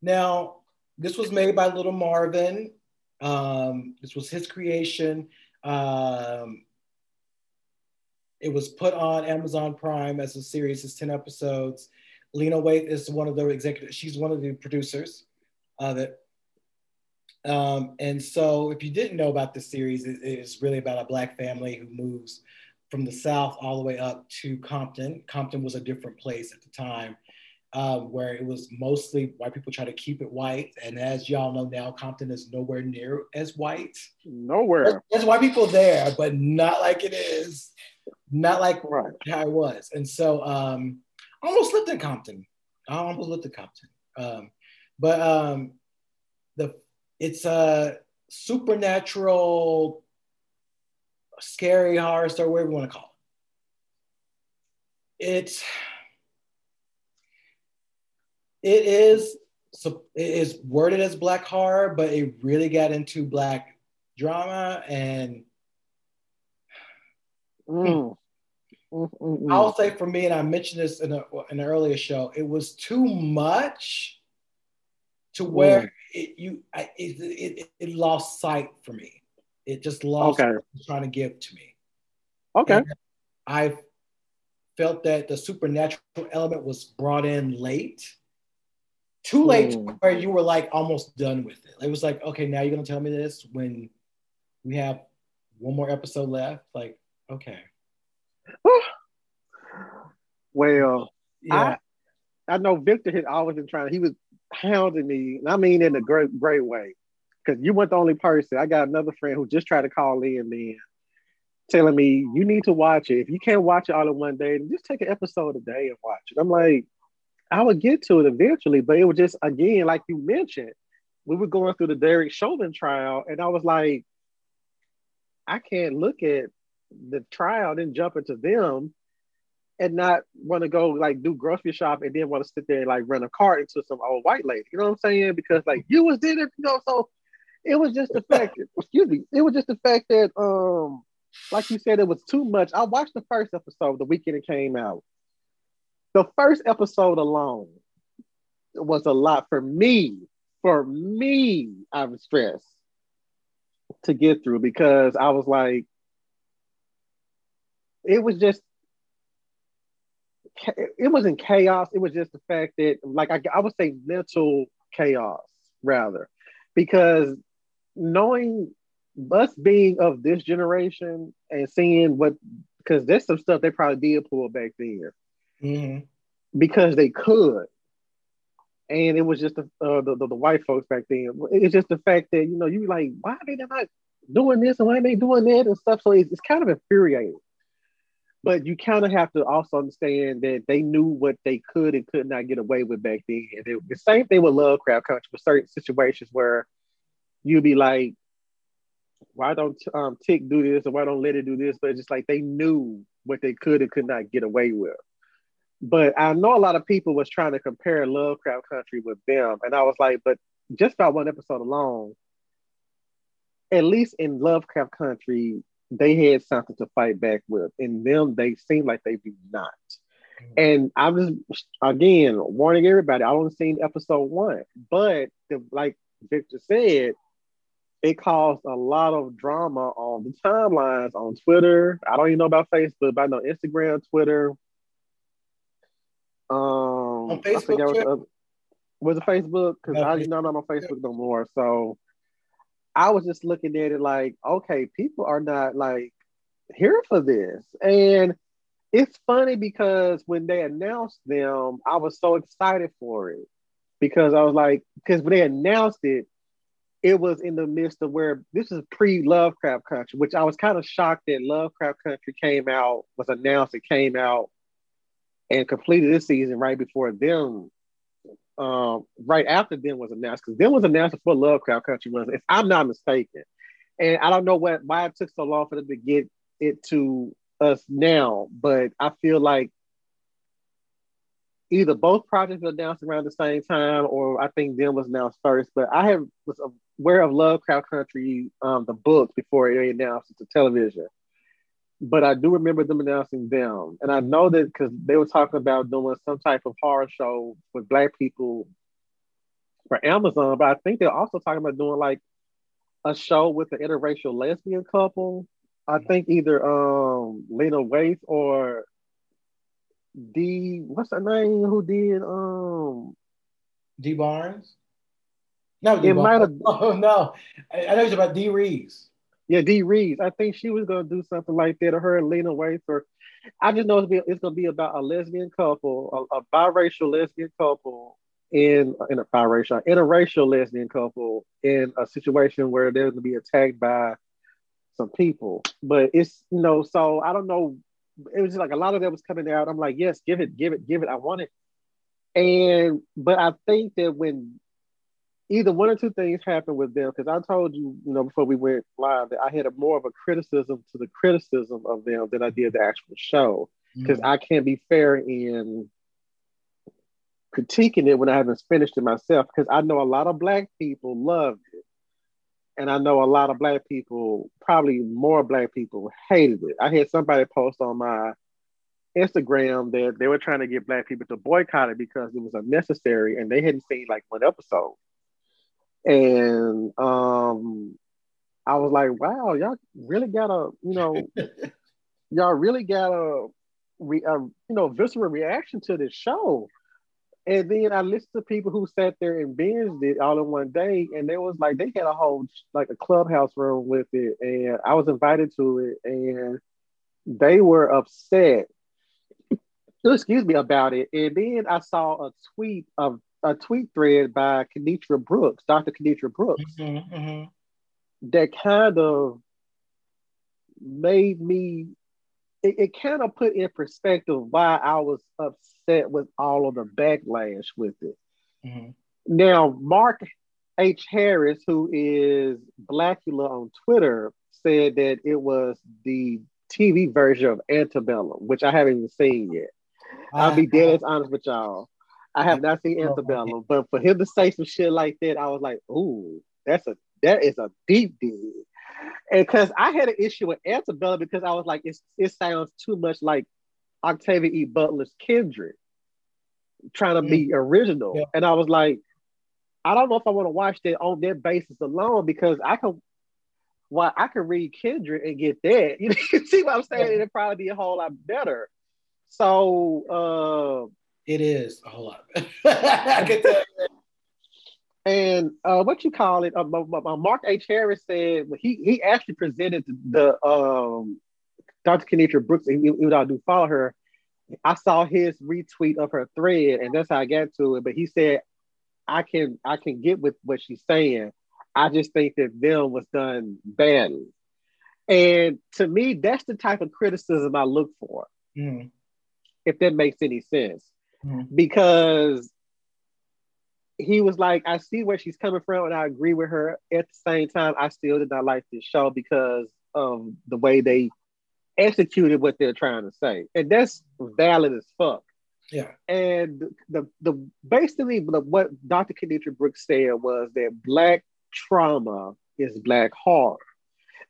Now this was made by Little Marvin. Um, this was his creation. Um, it was put on Amazon Prime as a series. It's ten episodes. Lena Waithe is one of the executives. She's one of the producers of it. Um, and so, if you didn't know about the series, it is really about a Black family who moves from the South all the way up to Compton. Compton was a different place at the time, uh, where it was mostly white people try to keep it white. And as y'all know now, Compton is nowhere near as white. Nowhere. There's, there's white people there, but not like it is, not like right. how it was. And so, um, I almost lived in Compton. I almost lived in Compton. Um, but um, the it's a supernatural, scary horror story, whatever you want to call it. It's it is so it is worded as black horror, but it really got into black drama and mm. I'll say for me, and I mentioned this in, a, in an earlier show, it was too much to where mm it, you I, it, it, it lost sight for me. It just lost okay. trying to give to me. Okay. I felt that the supernatural element was brought in late too late mm. where you were like almost done with it. It was like, okay, now you're gonna tell me this when we have one more episode left. Like, okay. well, yeah. I I know Victor had always been trying. He was hounding me, and I mean in a great great way. Because you weren't the only person. I got another friend who just tried to call in, man, telling me you need to watch it. If you can't watch it all in one day, just take an episode a day and watch it. I'm like, I would get to it eventually, but it was just again, like you mentioned, we were going through the Derek Chauvin trial, and I was like, I can't look at the trial, then jump into them and not want to go like do grocery shop and then want to sit there and like run a cart into some old white lady. You know what I'm saying? Because like you was in it, you know, so it was just the fact, excuse me, it was just the fact that um, like you said, it was too much. I watched the first episode the weekend it came out. The first episode alone was a lot for me. For me, I was stressed to get through because I was like, it was just it wasn't chaos. It was just the fact that, like, I, I would say mental chaos rather, because knowing us being of this generation and seeing what, because there's some stuff they probably did pull back then, mm-hmm. because they could, and it was just the, uh, the, the, the white folks back then. It's just the fact that you know you like why are they not doing this and why are they doing that and stuff. So it's, it's kind of infuriating. But you kind of have to also understand that they knew what they could and could not get away with back then. And it, the same thing with Lovecraft Country, with certain situations where you'd be like, why don't um, Tic do this or why don't Leti do this? But it's just like they knew what they could and could not get away with. But I know a lot of people was trying to compare Lovecraft Country with them. And I was like, but just by one episode alone, at least in Lovecraft Country, they had something to fight back with. In them, they seem like they do not. And I'm just again warning everybody. I only seen episode one, but the, like Victor said, it caused a lot of drama on the timelines on Twitter. I don't even know about Facebook, but I know Instagram, Twitter. Um, on Facebook, was, was, it Facebook? Because I you know I'm not on Facebook no more. So I was just looking at it like, okay, people are not like here for this. And it's funny because when they announced them, I was so excited for it because I was like, because when they announced it, it was in the midst of where this is pre Lovecraft Country, which I was kind of shocked that Lovecraft Country came out, was announced, it came out and completed this season right before them um, right after them was announced because them was announced before Lovecraft Country was, if I'm not mistaken. And I don't know what why it took so long for them to get it to us now, but I feel like either both projects were announced around the same time, or I think them was announced first. But I have was aware of Lovecraft Country, um, the book before it announced to television but I do remember them announcing them. And I know that because they were talking about doing some type of horror show with black people for Amazon, but I think they're also talking about doing like a show with an interracial lesbian couple. I think either um Lena Waithe or D what's her name who did um Dee Barnes? No, D it might have oh no. I, I know it's about Dee Rees. Yeah, Dee Rees. I think she was gonna do something like that, or her and Lena Waithe. Or I just know it's, it's gonna be about a lesbian couple, a, a biracial lesbian couple in in a biracial, interracial lesbian couple in a situation where they're gonna be attacked by some people. But it's you know, so I don't know. It was like a lot of that was coming out. I'm like, yes, give it, give it, give it. I want it. And but I think that when either one or two things happened with them because I told you, you know, before we went live that I had a more of a criticism to the criticism of them than I did the actual show because mm-hmm. I can't be fair in critiquing it when I haven't finished it myself because I know a lot of black people loved it. And I know a lot of black people, probably more black people, hated it. I had somebody post on my Instagram that they were trying to get black people to boycott it because it was unnecessary and they hadn't seen like one episode. And um, I was like, wow, y'all really got a, you know, y'all really got a, re, you know, visceral reaction to this show. And then I listened to people who sat there and binged it all in one day, and they was like they had a whole like a clubhouse room with it, and I was invited to it, and they were upset. Excuse me about it. And then I saw a tweet of a tweet thread by Kinitra Brooks, Dr. Kinitra Brooks, mm-hmm, mm-hmm. that kind of made me it, it kind of put in perspective why I was upset with all of the backlash with it. Mm-hmm. Now, Mark H. Harris, who is Blackula on Twitter, said that it was the TV version of Antebellum, which I haven't even seen yet. I'll be dead as honest with y'all. I have not seen Antebellum, but for him to say some shit like that, I was like, "Ooh, that's a that is a deep dig." And because I had an issue with Antebellum because I was like, it sounds too much like Octavia E. Butler's Kindred, trying to be original. Yeah. And I was like, I don't know if I want to watch that on that basis alone because I can why I can read Kindred and get that. You see what I'm saying? It'd probably be a whole lot better. So uh it is a whole lot. I can tell you and uh, what you call it? Uh, Mark H. Harris said he he actually presented the, um, Dr. Kinitra Brooks, even I do follow her, I saw his retweet of her thread, and that's how I got to it. But he said, "I can I can get with what she's saying. I just think that them was done badly." And to me, that's the type of criticism I look for, mm. if that makes any sense. Mm. Because he was like, I see where she's coming from, and I agree with her. At the same time, I still did not like this show because of the way they executed what they're trying to say, and that's valid as fuck. Yeah. And the the basically what Dr. Kinitra Brooks said was that black trauma is black horror.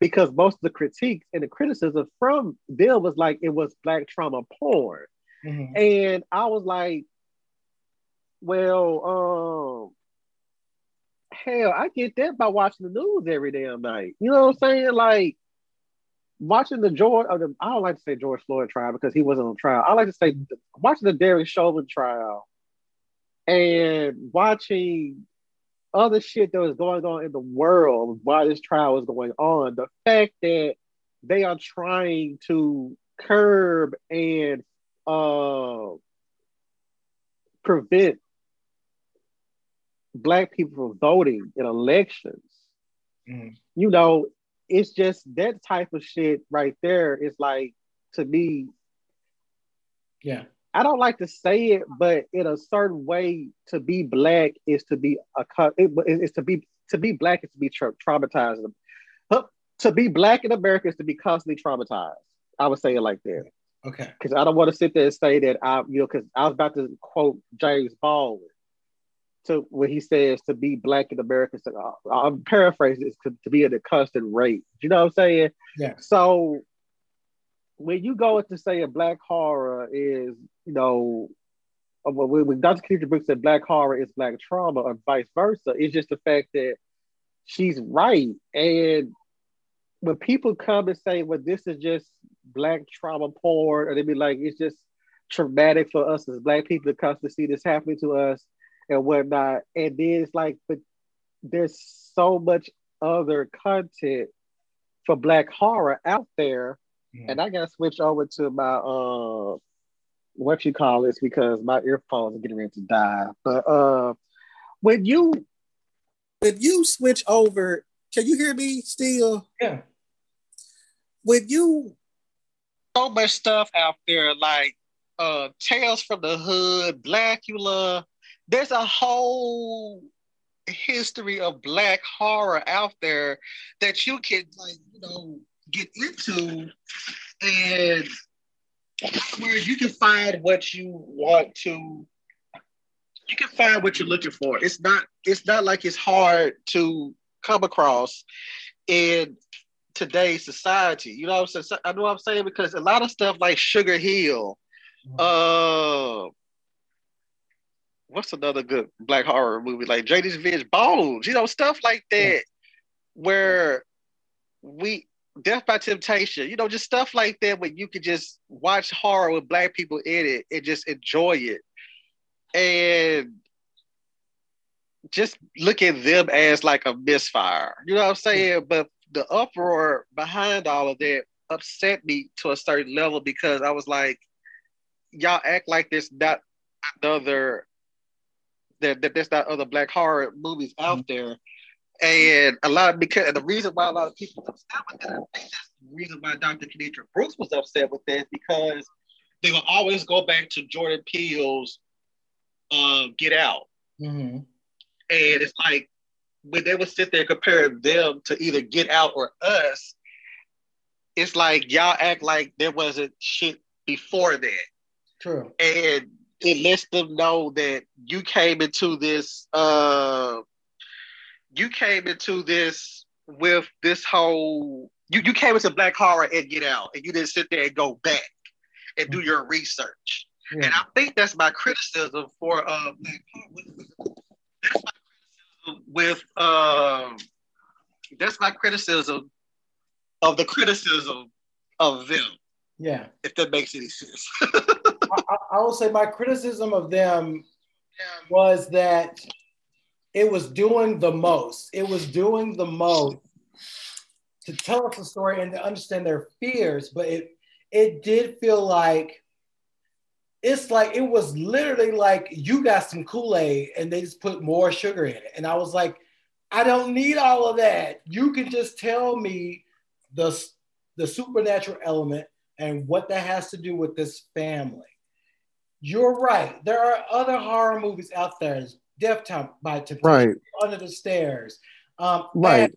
Because most of the critiques and the criticism from them was like it was black trauma porn. Mm-hmm. And I was like, well, um, hell, I get that by watching the news every damn night. You know what I'm saying? Like watching the George, or the, I don't like to say George Floyd trial because he wasn't on trial. I like to say watching the Derek Chauvin trial and watching other shit that was going on in the world while this trial was going on. The fact that they are trying to curb and uh, prevent black people from voting in elections. Mm. You know, it's just that type of shit right there is like to me. Yeah. I don't like to say it, but in a certain way, to be black is to be a is to be to be black is to be tra- traumatized. To be black in America is to be constantly traumatized. I would say it like that. Okay. Because I don't want to sit there and say that I, you know, because I was about to quote James Baldwin to what he says to be black in America. So I'm paraphrasing to, to be at a constant rate. You know what I'm saying? Yeah. So when you go to say a black horror is, you know, uh, when, when Dr. Kinitra Brooks said black horror is black trauma or vice versa, it's just the fact that she's right. And when people come and say, well, this is just black trauma porn, or they be like, it's just traumatic for us as black people to constantly see this happening to us and whatnot. And then it's like, but there's so much other content for black horror out there. Mm-hmm. And I gotta switch over to my uh what you call this because my earphones are getting ready to die. But uh when you when you switch over, can you hear me still? Yeah. When you so much stuff out there like uh Tales from the Hood, Blackula, there's a whole history of black horror out there that you can like you know get into and where you can find what you want to you can find what you're looking for it's not it's not like it's hard to come across in today's society you know what i'm saying i know what i'm saying because a lot of stuff like sugar hill mm-hmm. uh what's another good black horror movie like J.D.'s Revenge Bones, you know, stuff like that, yeah. where we Def by Temptation, you know, just stuff like that where you could just watch horror with black people in it and just enjoy it. and just look at them as like a misfire. You know what I'm saying? But the uproar behind all of that upset me to a certain level because I was like, y'all act like there's not other that, that there's not other black horror movies out mm-hmm. there. And a lot of because the reason why a lot of people upset with that, I think that's the reason why Dr. Kinitra Brooks was upset with that because they will always go back to Jordan Peele's uh, Get Out. Mm-hmm. And it's like when they would sit there and compare them to either Get Out or Us, it's like y'all act like there wasn't shit before that. True. And it lets them know that you came into this uh you came into this with this whole you, you came into black horror and get out and you didn't sit there and go back and do your research. Yeah. And I think that's my criticism for uh black horror. With um that's my criticism of the criticism of them. Yeah. If that makes any sense. I, I will say my criticism of them was that it was doing the most. It was doing the most to tell us the story and to understand their fears, but it it did feel like it's like it was literally like you got some Kool-Aid and they just put more sugar in it. And I was like, I don't need all of that. You can just tell me the the supernatural element and what that has to do with this family. You're right. There are other horror movies out there. Def Time by Temptation, right. Under the Stairs, um, right.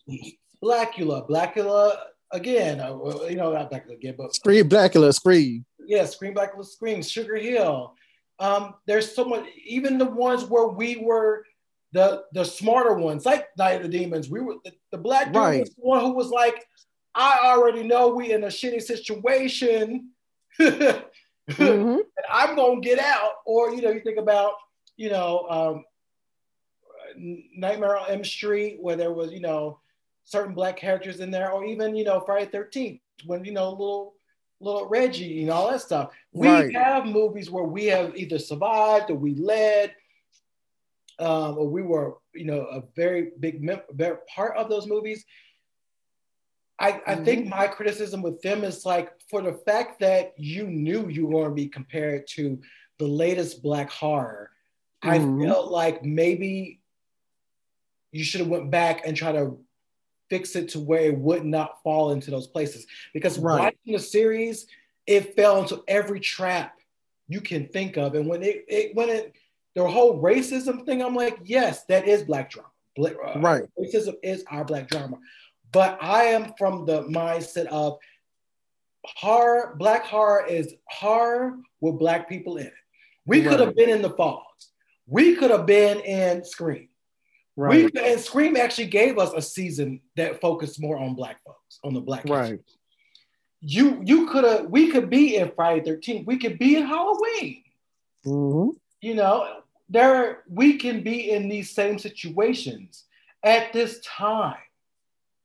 Blackula, Blackula again. Uh, you know, not Blackula again, but Scream, Blackula, Scream. Yeah, Scream, Blackula, Scream, Sugar Hill. Um, there's so much. Even the ones where we were the the smarter ones, like Night of the Demons. We were the, the black dude right. was the one who was like, I already know we in a shitty situation. mm-hmm. and I'm gonna get out. Or you know, you think about you know um, Nightmare on Elm Street, where there was you know certain black characters in there, or even you know Friday Thirteenth, when you know little little Reggie and all that stuff. We right. have movies where we have either survived or we led, um, or we were you know a very big mem- part of those movies. I, I mm-hmm. think my criticism with them is like for the fact that you knew you were going to be compared to the latest black horror, mm-hmm. I felt like maybe you should have went back and try to fix it to where it would not fall into those places. Because right. watching the series, it fell into every trap you can think of. And when it, it when it the whole racism thing, I'm like, yes, that is black drama. Black, uh, right. Racism is our black drama. But I am from the mindset of horror, black horror is horror with black people in it. We right. could have been in the Fogs. We could have been in Scream. Right. We, and Scream actually gave us a season that focused more on black folks, on the black. Right. You you could have we could be in Friday 13th. We could be in Halloween. Mm-hmm. You know, there we can be in these same situations at this time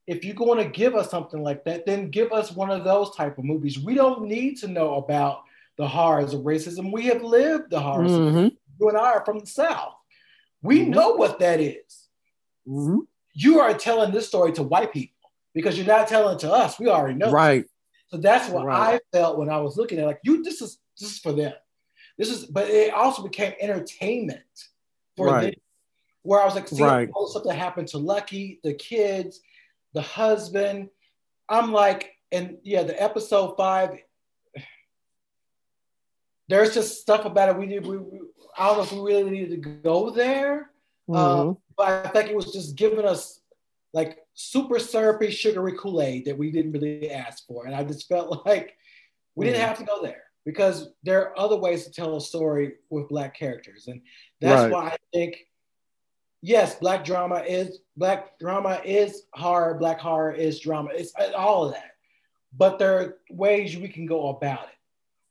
if you're going to give us something like that, then give us one of those type of movies. We don't need to know about the horrors of racism. We have lived the horrors. Mm-hmm. You and I are from the South. We mm-hmm. know what that is. Mm-hmm. You are telling this story to white people because you're not telling it to us. We already know. Right. So that's what right. I felt when I was looking at like you. This is this is for them. This is, but it also became entertainment for right. them. Where I was like, see, right. something happened to Lucky, the kids, the husband. I'm like, and yeah, the episode five. There's just stuff about it. We did. We, we I don't know if we really needed to go there, mm-hmm. um, but I think it was just giving us like super syrupy, sugary Kool Aid that we didn't really ask for, and I just felt like we mm-hmm. didn't have to go there because there are other ways to tell a story with black characters, and that's right. why I think yes, black drama is black drama is horror, black horror is drama. It's all of that. But there are ways we can go about it.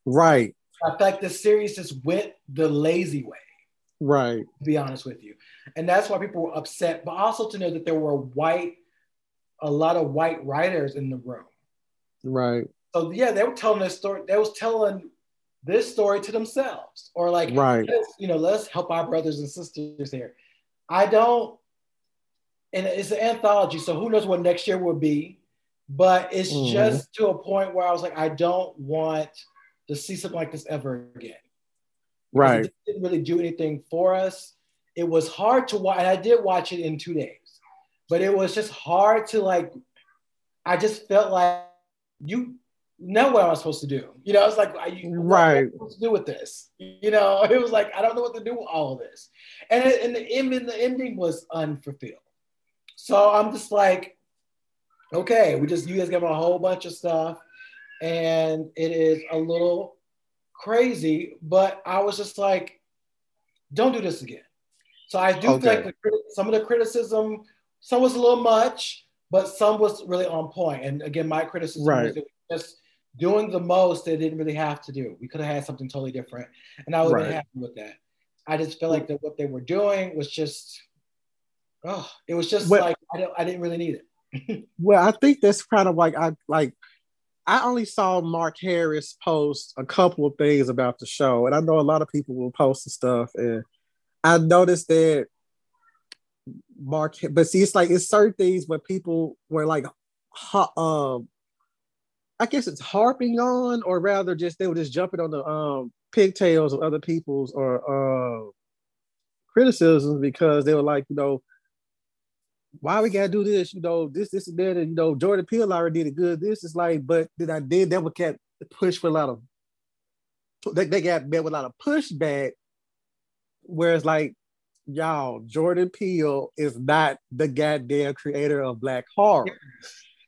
Right. I feel like the series just went the lazy way. Right. To be honest with you. And that's why people were upset, but also to know that there were white, a lot of white writers in the room. Right. So yeah, they were telling this story. They was telling this story to themselves or like Right. you know let's help our brothers and sisters here i don't and it's an anthology so who knows what next year will be but it's Mhm. just to a point where i was like i don't want to see something like this ever again. Right. it didn't really do anything for us. It was hard to watch and i did watch it in two days but it was just hard to like i just felt like you know what am i supposed to do. You know it's like I- you, what- what am I Right. supposed to do with this? You know it was like i don't know what to do with all of this. And, it, and the ending the ending was unfulfilled. So i'm just like okay we just you guys give a whole bunch of stuff and it is a little crazy but i was just like don't do this again so i do Okay. feel like the, some of the criticism some was a little much but some was really on point. and again my criticism Right. was just doing the most they didn't really have to do we could have had something totally different and i would have been happy with that i just feel like that what they were doing was just oh it was just Well- like I, don't, I didn't really need it Well, I think that's kind of like I like. I only saw Mark Harris post a couple of things about the show, and I know a lot of people will post the stuff, and I noticed that Mark. But see, it's like it's certain things where people were like, um, I guess it's harping on, or rather, just they were just jumping on the um pigtails of other people's or uh criticisms because they were like, you know, why we gotta do this? You know, this, this, and that. And, you know, Jordan Peele already did it good. This is like, but then I did that would get pushed for a lot of they, they got met with a lot of pushback. Whereas like y'all, Jordan Peele is not the goddamn creator of black horror.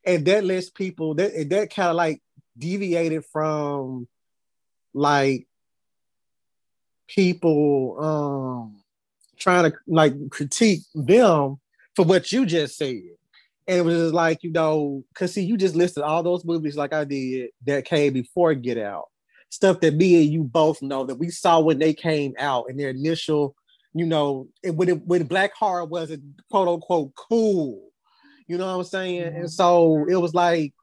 And that lets people that that kind of like deviated from like people um trying to like critique them for what you just said. And it was just like, you know, because see, you just listed all those movies like I did that came before Get Out. Stuff that me and you both know that we saw when they came out in their initial, you know, it, when, it, when black horror wasn't quote unquote cool. You know what I'm saying? And so it was like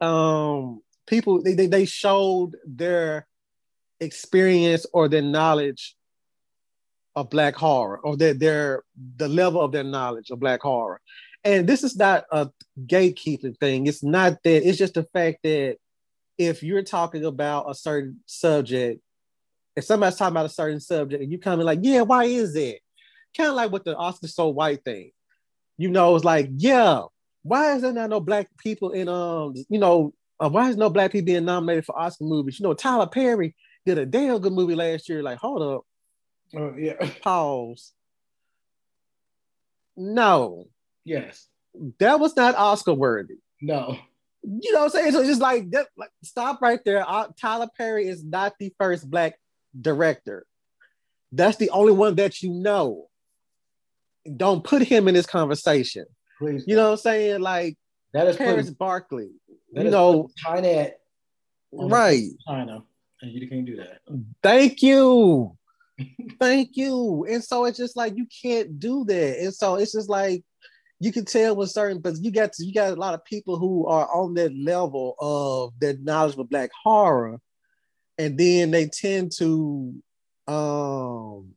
um people they, they, they showed their experience or their knowledge of black horror or their, their the level of their knowledge of black horror. And this is not a gatekeeping thing. It's not that it's just the fact that if you're talking about a certain subject if somebody's talking about a certain subject and you come in like yeah why is it kind of like with the oscar so white thing. You know it's like yeah why is there not no black people in um you know uh, why is no black people being nominated for oscar movies? You know tyler perry did a damn good movie last year. Like hold up oh yeah pause. No, yes that was not Oscar worthy. no You know what I'm saying? So it's just like that. Like, stop right there. Uh, Tyler Perry is not the first black director. That's the only one that you know. Don't put him in this conversation. please You know what I'm saying? Like that is Paris putting, Barkley. You know, China at right. China and you can't do that Thank you. Thank you. And so it's just like you can't do that. And so it's just like you can tell with certain, but you got to, you got a lot of people who are on that level of that knowledge of black horror, and then they tend to um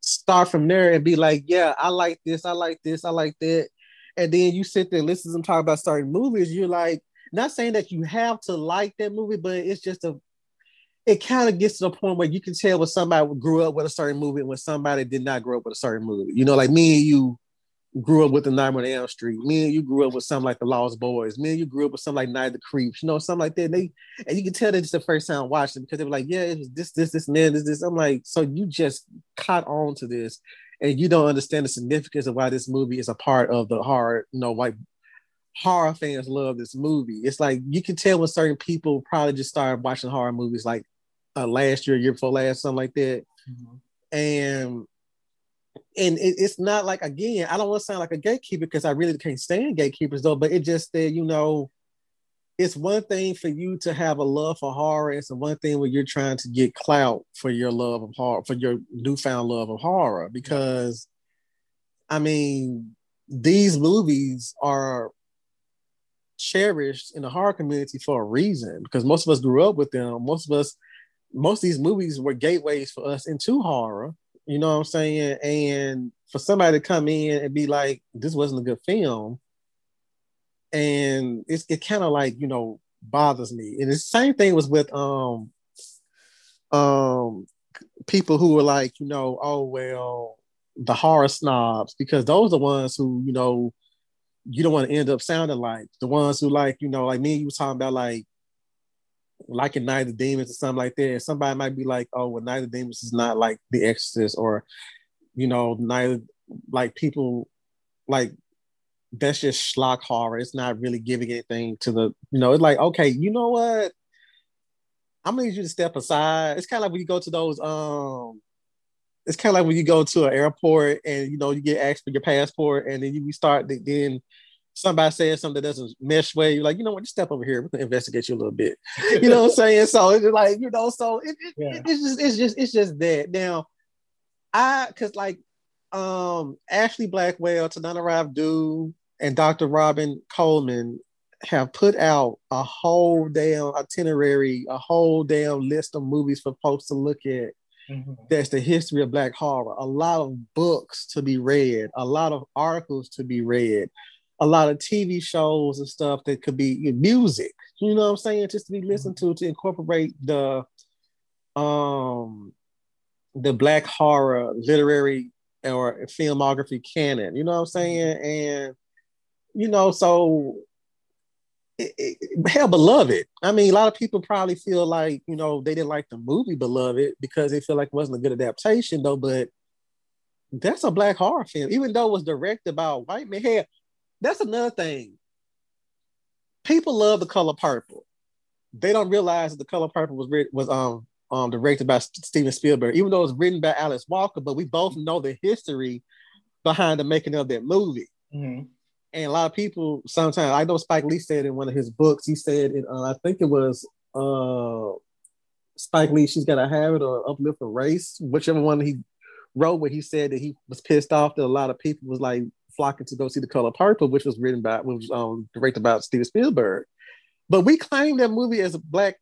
start from there and be like, yeah, I like this, I like this, I like that. And then you sit there and listen to them talk about certain movies, you're like, not saying that you have to like that movie, but it's just a it kind of gets to the point where you can tell when somebody grew up with a certain movie and when somebody did not grow up with a certain movie. You know, like me and you grew up with the Nightmare on Elm Street. Me and you grew up with something like the Lost Boys. Me and you grew up with something like Night of the Creeps. You know, something like that. They and you can tell that it's the first time watching because they were like, yeah, it was this, this, this, and then this, this. I'm like, so you just caught on to this, and you don't understand the significance of why this movie is a part of the horror. You know, like horror fans love this movie. It's like you can tell when certain people probably just started watching horror movies like uh, last year, year before last, something like that. And and it, it's not like again, I don't want to sound like a gatekeeper because I really can't stand gatekeepers though. But it just that you know, it's one thing for you to have a love for horror. It's one thing when you're trying to get clout for your love of horror, for your newfound love of horror. Because, I mean, these movies are cherished in the horror community for a reason because most of us grew up with them. Most of us, most of these movies were gateways for us into horror. You know what I'm saying? And for somebody to come in and be like, "This wasn't a good film," and it's it kind of like you know bothers me. And the same thing was with um um people who were like, you know, oh well, the horror snobs, because those are the ones who, you know, you don't want to end up sounding like the ones who like, you know, like me, you were talking about like like in Night of the Demons or something like that. Somebody might be like, oh, well, Night of the Demons is not like The Exorcist, or you know, Night like people like that's just schlock horror. It's not really giving anything to the, you know, it's like, okay, you know what? I'm gonna need you to step aside. It's kind of like when you go to those, um, it's kind of like when you go to an airport and you know you get asked for your passport and then you start then somebody says something that doesn't mesh well. You're like, you know what, just step over here. We're gonna investigate you a little bit. You know what I'm saying? So it's just like, you know, so it, it, yeah. it's just it's just it's just that. Now, I cause like um Ashlee Blackwell, Tananarive Due, and Dr. Robin Coleman have put out a whole damn itinerary, a whole damn list of movies for folks to look at. Mm-hmm. That's the history of Black horror. A lot of books to be read, a lot of articles to be read, a lot of TV shows and stuff that could be music. You know what I'm saying? Just to be listened to to incorporate the um the Black horror literary or filmography canon. You know what I'm saying? And you know, so it, it, hell, Beloved. I mean, a lot of people probably feel like you know they didn't like the movie Beloved because they feel like it wasn't a good adaptation, though. But that's a black horror film, even though it was directed by a white man. Hell, that's another thing. People love the color purple. They don't realize that the color purple was was um um directed by Steven Spielberg, even though it was written by Alice Walker. But we both know the history behind the making of that movie. Mm-hmm and a lot of people sometimes I know Spike Lee said in one of his books, he said it, uh, I think it was uh, Spike Lee, She's Gotta Have It or uplift a race, whichever one he wrote where he said that he was pissed off that a lot of people was like flocking to go see the color purple, which was written by which was um, directed by Steven Spielberg. But we claim that movie as a black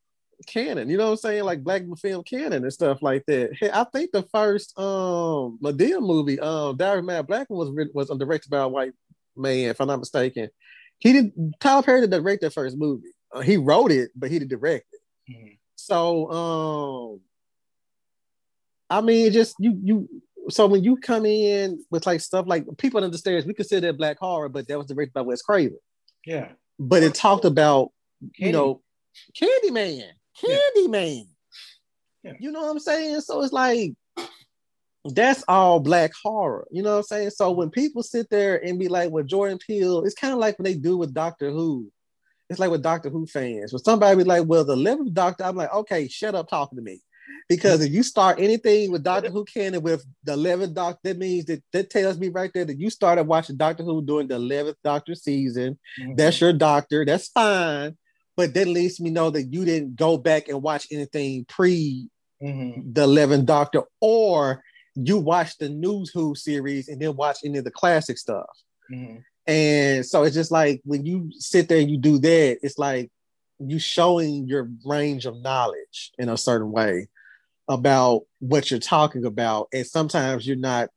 canon, you know what I'm saying? Like black film canon and stuff like that. Hey, I think the first um Madea movie, um Diary Mad Black was written, was directed by a white man, if I'm not mistaken. He didn't Tyler Perry didn't direct that first movie. Uh, he wrote it, but he didn't direct it. Mm-hmm. So um I mean just you you so when you come in with like stuff like people understand we consider it black horror, but that was directed by Wes Craven. Yeah. But it talked about, Candy. you know, Candyman. Candyman. Yeah. You know what I'm saying? So it's like that's all black horror. You know what I'm saying? So when people sit there and be like, well, Jordan Peele, it's kind of like when they do with Doctor Who. It's like with Doctor Who fans. When somebody be like, well, the 11th Doctor, I'm like, okay, shut up talking to me. Because if you start anything with Doctor Who canon with the 11th Doctor, that means that that tells me right there that you started watching Doctor Who during the 11th Doctor season. Mm-hmm. That's your doctor. That's fine. But that lets me know that you didn't go back and watch anything pre mm-hmm. the 11th Doctor or you watch the news Who series and then watch any of the classic stuff. Mm-hmm. And so it's just like when you sit there and you do that, it's like you showing your range of knowledge in a certain way about what you're talking about. And sometimes you're not,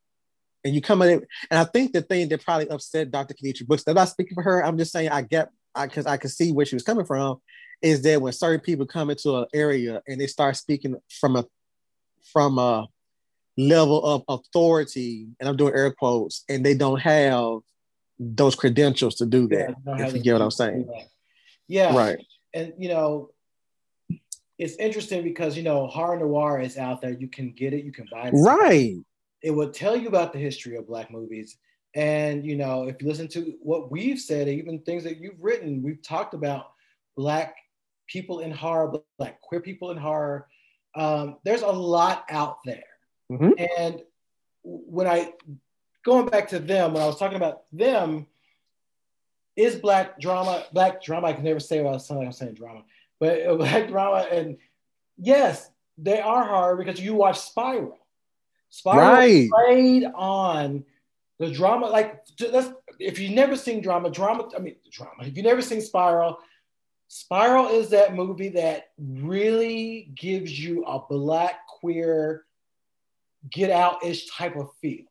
and you come in, and I think the thing that probably upset Dr. Kinitra Brooks, I'm not speaking for her, I'm just saying I get, I because I can see where she was coming from, is that when certain people come into an area and they start speaking from a from a level of authority, and I'm doing air quotes, and they don't have those credentials to do that. Yeah, if you get what I'm saying. Yeah. Right. And you know, it's interesting because you know, horror noir is out there. You can get it, you can buy it. Right. It will tell you about the history of black movies. And you know, if you listen to what we've said, even things that you've written, we've talked about black people in horror, black queer people in horror. Um, there's a lot out there. Mm-hmm. And when I going back to them, when I was talking about them, is black drama, black drama, I can never say what I like I'm saying drama, but black drama, and yes, they are hard because you watch Spiral. Spiral right. played on the drama, like let's if you've never seen drama, drama, I mean drama, if you've never seen Spiral, Spiral is that movie that really gives you a black queer get out ish type of feel.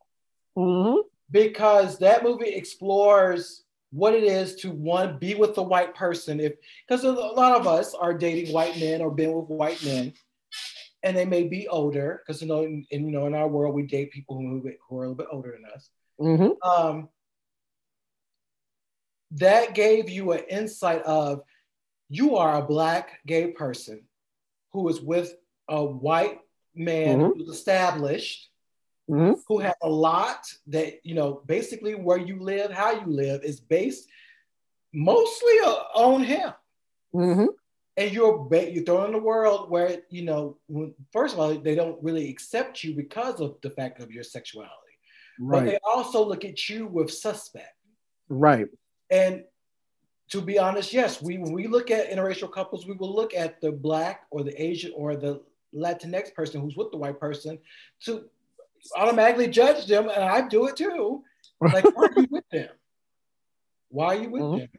Mm-hmm. Because that movie explores what it is to one be with a white person if because a lot of us are dating white men or been with white men and they may be older because you know in, in, you know in our world we date people who, who are a little bit older than us Mm-hmm. um, that gave you an insight of you are a black gay person who is with a white man Mhm. who's established Mhm. who have a lot that you know basically where you live how you live is based mostly on him Mm-hmm. and you're you're thrown in the world where you know first of all they don't really accept you because of the fact of your sexuality but they also look at you with suspect Right. and to be honest yes we when we look at interracial couples we will look at the black or the asian or the latinx person who's with the white person to automatically judge them and i do it too like why are you with them why are you with Mhm. them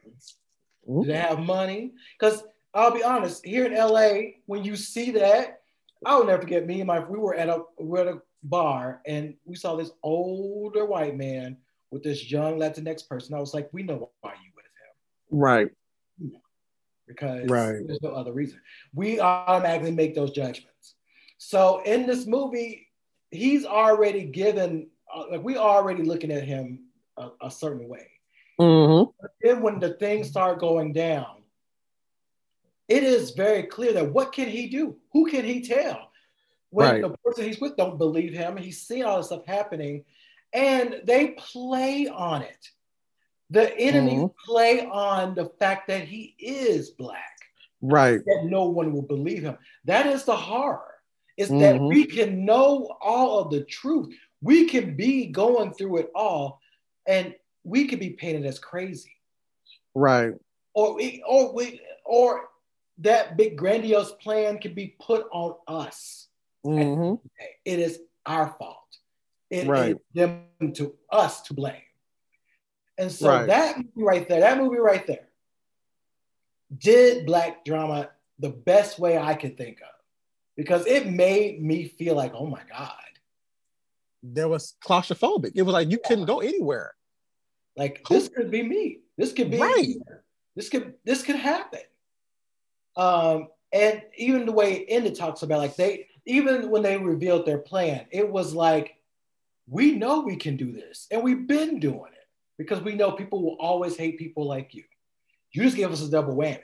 do they have money? Because I'll be honest, here in LA, when you see that, I'll never forget me and my we were at a we were at a bar and we saw this older white man with this young Latinx person. I was like, we know why you with him Right. because Right. there's no other reason. We automatically make those judgments. So in this movie, he's already given uh, like we already looking at him a, a certain way. Mm-hmm. then when the things start going down, it is very clear that what can he do? Who can he tell? When Right. the person he's with don't believe him, he's seeing all this stuff happening, and they play on it. The enemies Mhm. play on the fact that he is black, Right. that no one will believe him. That is the horror. Is that Mhm. we can know all of the truth. We can be going through it all, and we could be painted as crazy Right. or we, or we, or that big grandiose plan can be put on us. Mm-hmm. It is our fault. It Right. is them to us to blame. And so Right. that movie right there, that movie right there, did black drama the best way I could think of, because it made me feel like, oh my god, There was claustrophobic. It was like you couldn't go anywhere. Like this could be me. This could be Right. this could this could happen. Um, and even the way ended talks about like they even when they revealed their plan, it was like we know we can do this, and we've been doing it because we know people will always hate people like you. You just give us a double whammy.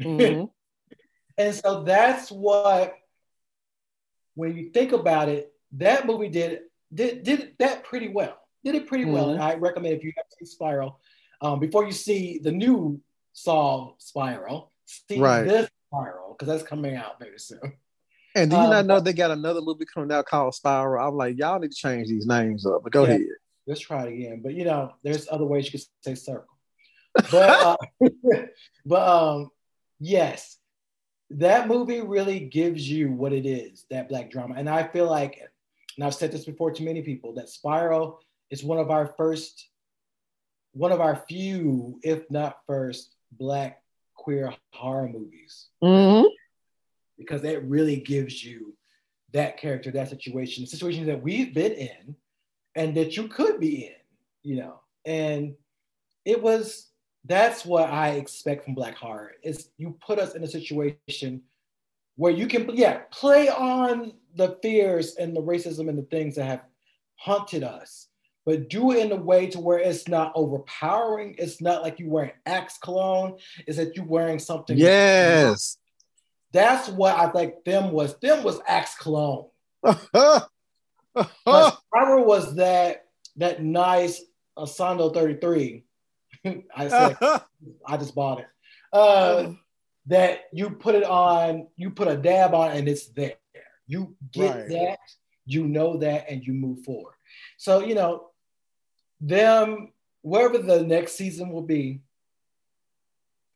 Mhm. And so that's what, when you think about it, that movie did did did that pretty well. Did it pretty well, and I recommend if you have seen Spiral, um, before you see the new Saw Spiral, see Right. this Spiral because that's coming out very soon. And do you Um, not know they got another movie coming out called Spiral? I'm like, y'all need to change these names up. But go Yeah. ahead. Let's try it again. But you know, there's other ways you could say circle. But uh, but um, yes, that movie really gives you what it is, that black drama. And I feel like, and I've said this before to many people, that Spiral is one of our first, one of our few, if not first, black queer horror movies. Mhm. Because it really gives you that character, that situation, the situations that we've been in and that you could be in, you know. And it was that's what I expect from black horror is you put us in a situation where you can yeah play on the fears and the racism and the things that have haunted us but do it in a way to where it's not overpowering it's not like you wearing axe cologne is that you wearing something Yes. that's what I think them was them was axe cologne Oh. was that that nice Asando 33 I said I just bought it. Uh, that you put it on, you put a dab on, and it's there. You get Right. that, you know that, and you move forward. So you know, them wherever the next season will be,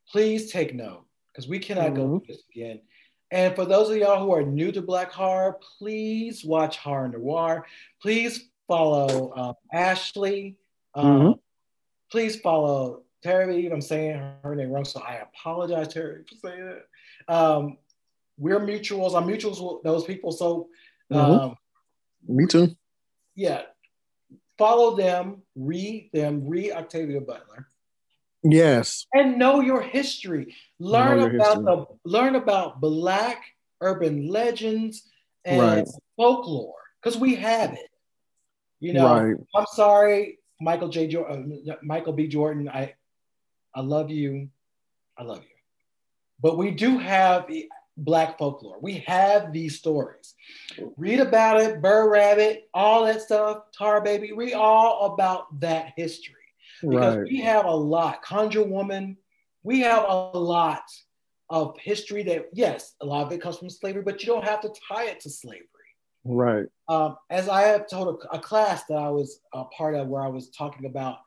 please take note because we cannot go through this again. And for those of y'all who are new to Black Horror, please watch Horror Noir. Please follow um, Ashley. Um, please follow Terry. I'm saying her name wrong, so I apologize, Terry, for saying that. Um, we're mutuals. I'm mutuals with those people. So, mm-hmm. um, me too. Yeah, follow them, read them, read Octavia Butler. Yes. And know your history. Learn your about history. the learn about black urban legends and right. folklore because we have it. You know, right. I'm sorry, Michael J. Jordan, uh, Michael B. Jordan. I, I love you, I love you, but we do have black folklore. We have these stories. Read about it, Br'er Rabbit, all that stuff, Tar Baby. Read all about that history because right. we have a lot. Conjure Woman. We have a lot of history that, yes, a lot of it comes from slavery, but you don't have to tie it to slavery. Right. Um, as I have told a, a, class that I was a part of where I was talking about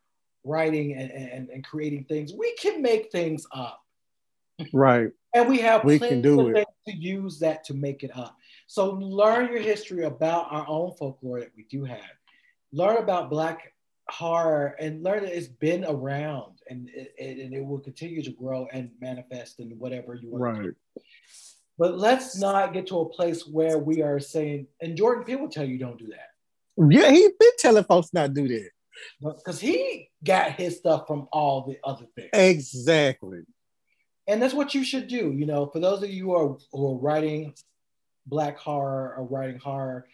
writing and, and, and creating things, we can make things up. Right. and we have we can do it. to use that to make it up. So learn your history about our own folklore that we do have. Learn about Black horror and learn that it's been around and it, and it will continue to grow and manifest in whatever you want right. to do. But let's not get to a place where we are saying, and Jordan Peele will tell you don't do that. Yeah, he's been telling folks not do that. Because he got his stuff from all the other things. Exactly. And that's what you should do. You know, for those of you who are, who are writing black horror or writing horror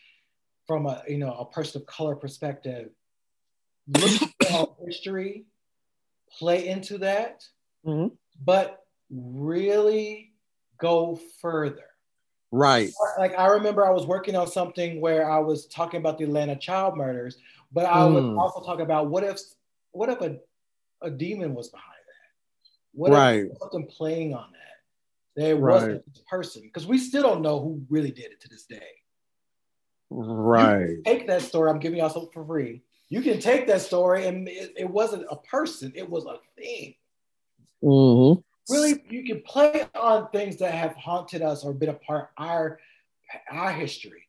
from a you know a person of color perspective, look at history, play into that, mm-hmm. but really go further. Right. Like I remember I was working on something where I was talking about the Atlanta child murders, but I mm. was also talking about what if what if a, a demon was behind that? What right. if something playing on that? There wasn't this person. Because we still don't know who really did it to this day. Right. take that story, I'm giving y'all something for free. You can take that story and it, it wasn't a person, it was a thing. Mm-hmm really you can play on things that have haunted us or been a part our our history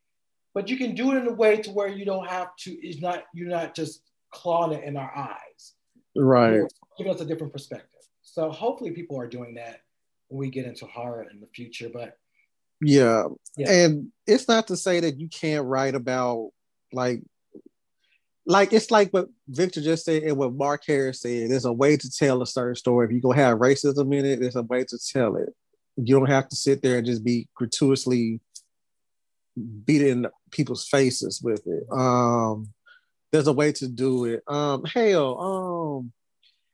but you can do it in a way to where you don't have to it's not you're not just clawing it in our eyes right giving us a different perspective so hopefully people are doing that when we get into horror in the future but yeah. yeah. and it's not to say that you can't write about like like it's like what Victor just said and what Mark Harris said. There's a way to tell a certain story. If you're gonna have racism in it, there's a way to tell it. You don't have to sit there and just be gratuitously beating people's faces with it. Um, there's a way to do it. Um, hell, um,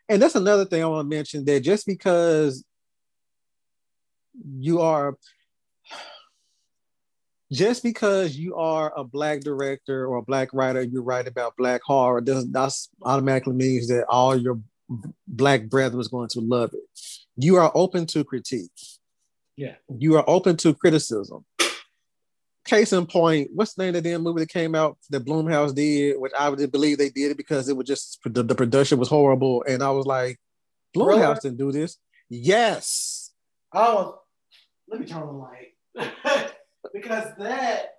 and that's another thing I want to mention that just because you are just because you are a black director or a black writer, you write about black horror, doesn't that automatically means that all your black brethren is going to love it. You are open to critique. Yeah. You are open to criticism. Case in point, what's the name of the damn movie that came out that Blumhouse did, which I would believe they did it because it was just the, the production was horrible. And I was like, Blumhouse didn't do this. Yes. Oh, let me turn on the light. because that.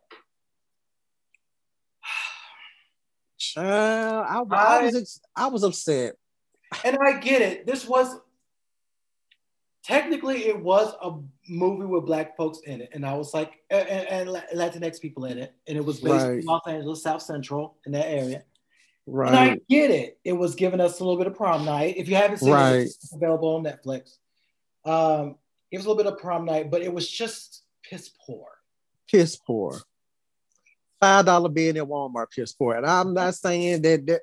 Child, I, I, I was I was upset, and I get it. This was technically it was a movie with black folks in it, and I was like, and, and Latinx people in it, and it was based right. in Los Angeles, South Central, in that area. Right. And I get it. It was giving us a little bit of prom night. If you haven't seen right. it, it's available on Netflix. Um, it was a little bit of prom night, but it was just piss poor piss poor. Five dollar bed at Walmart piss poor. And I'm not saying that, that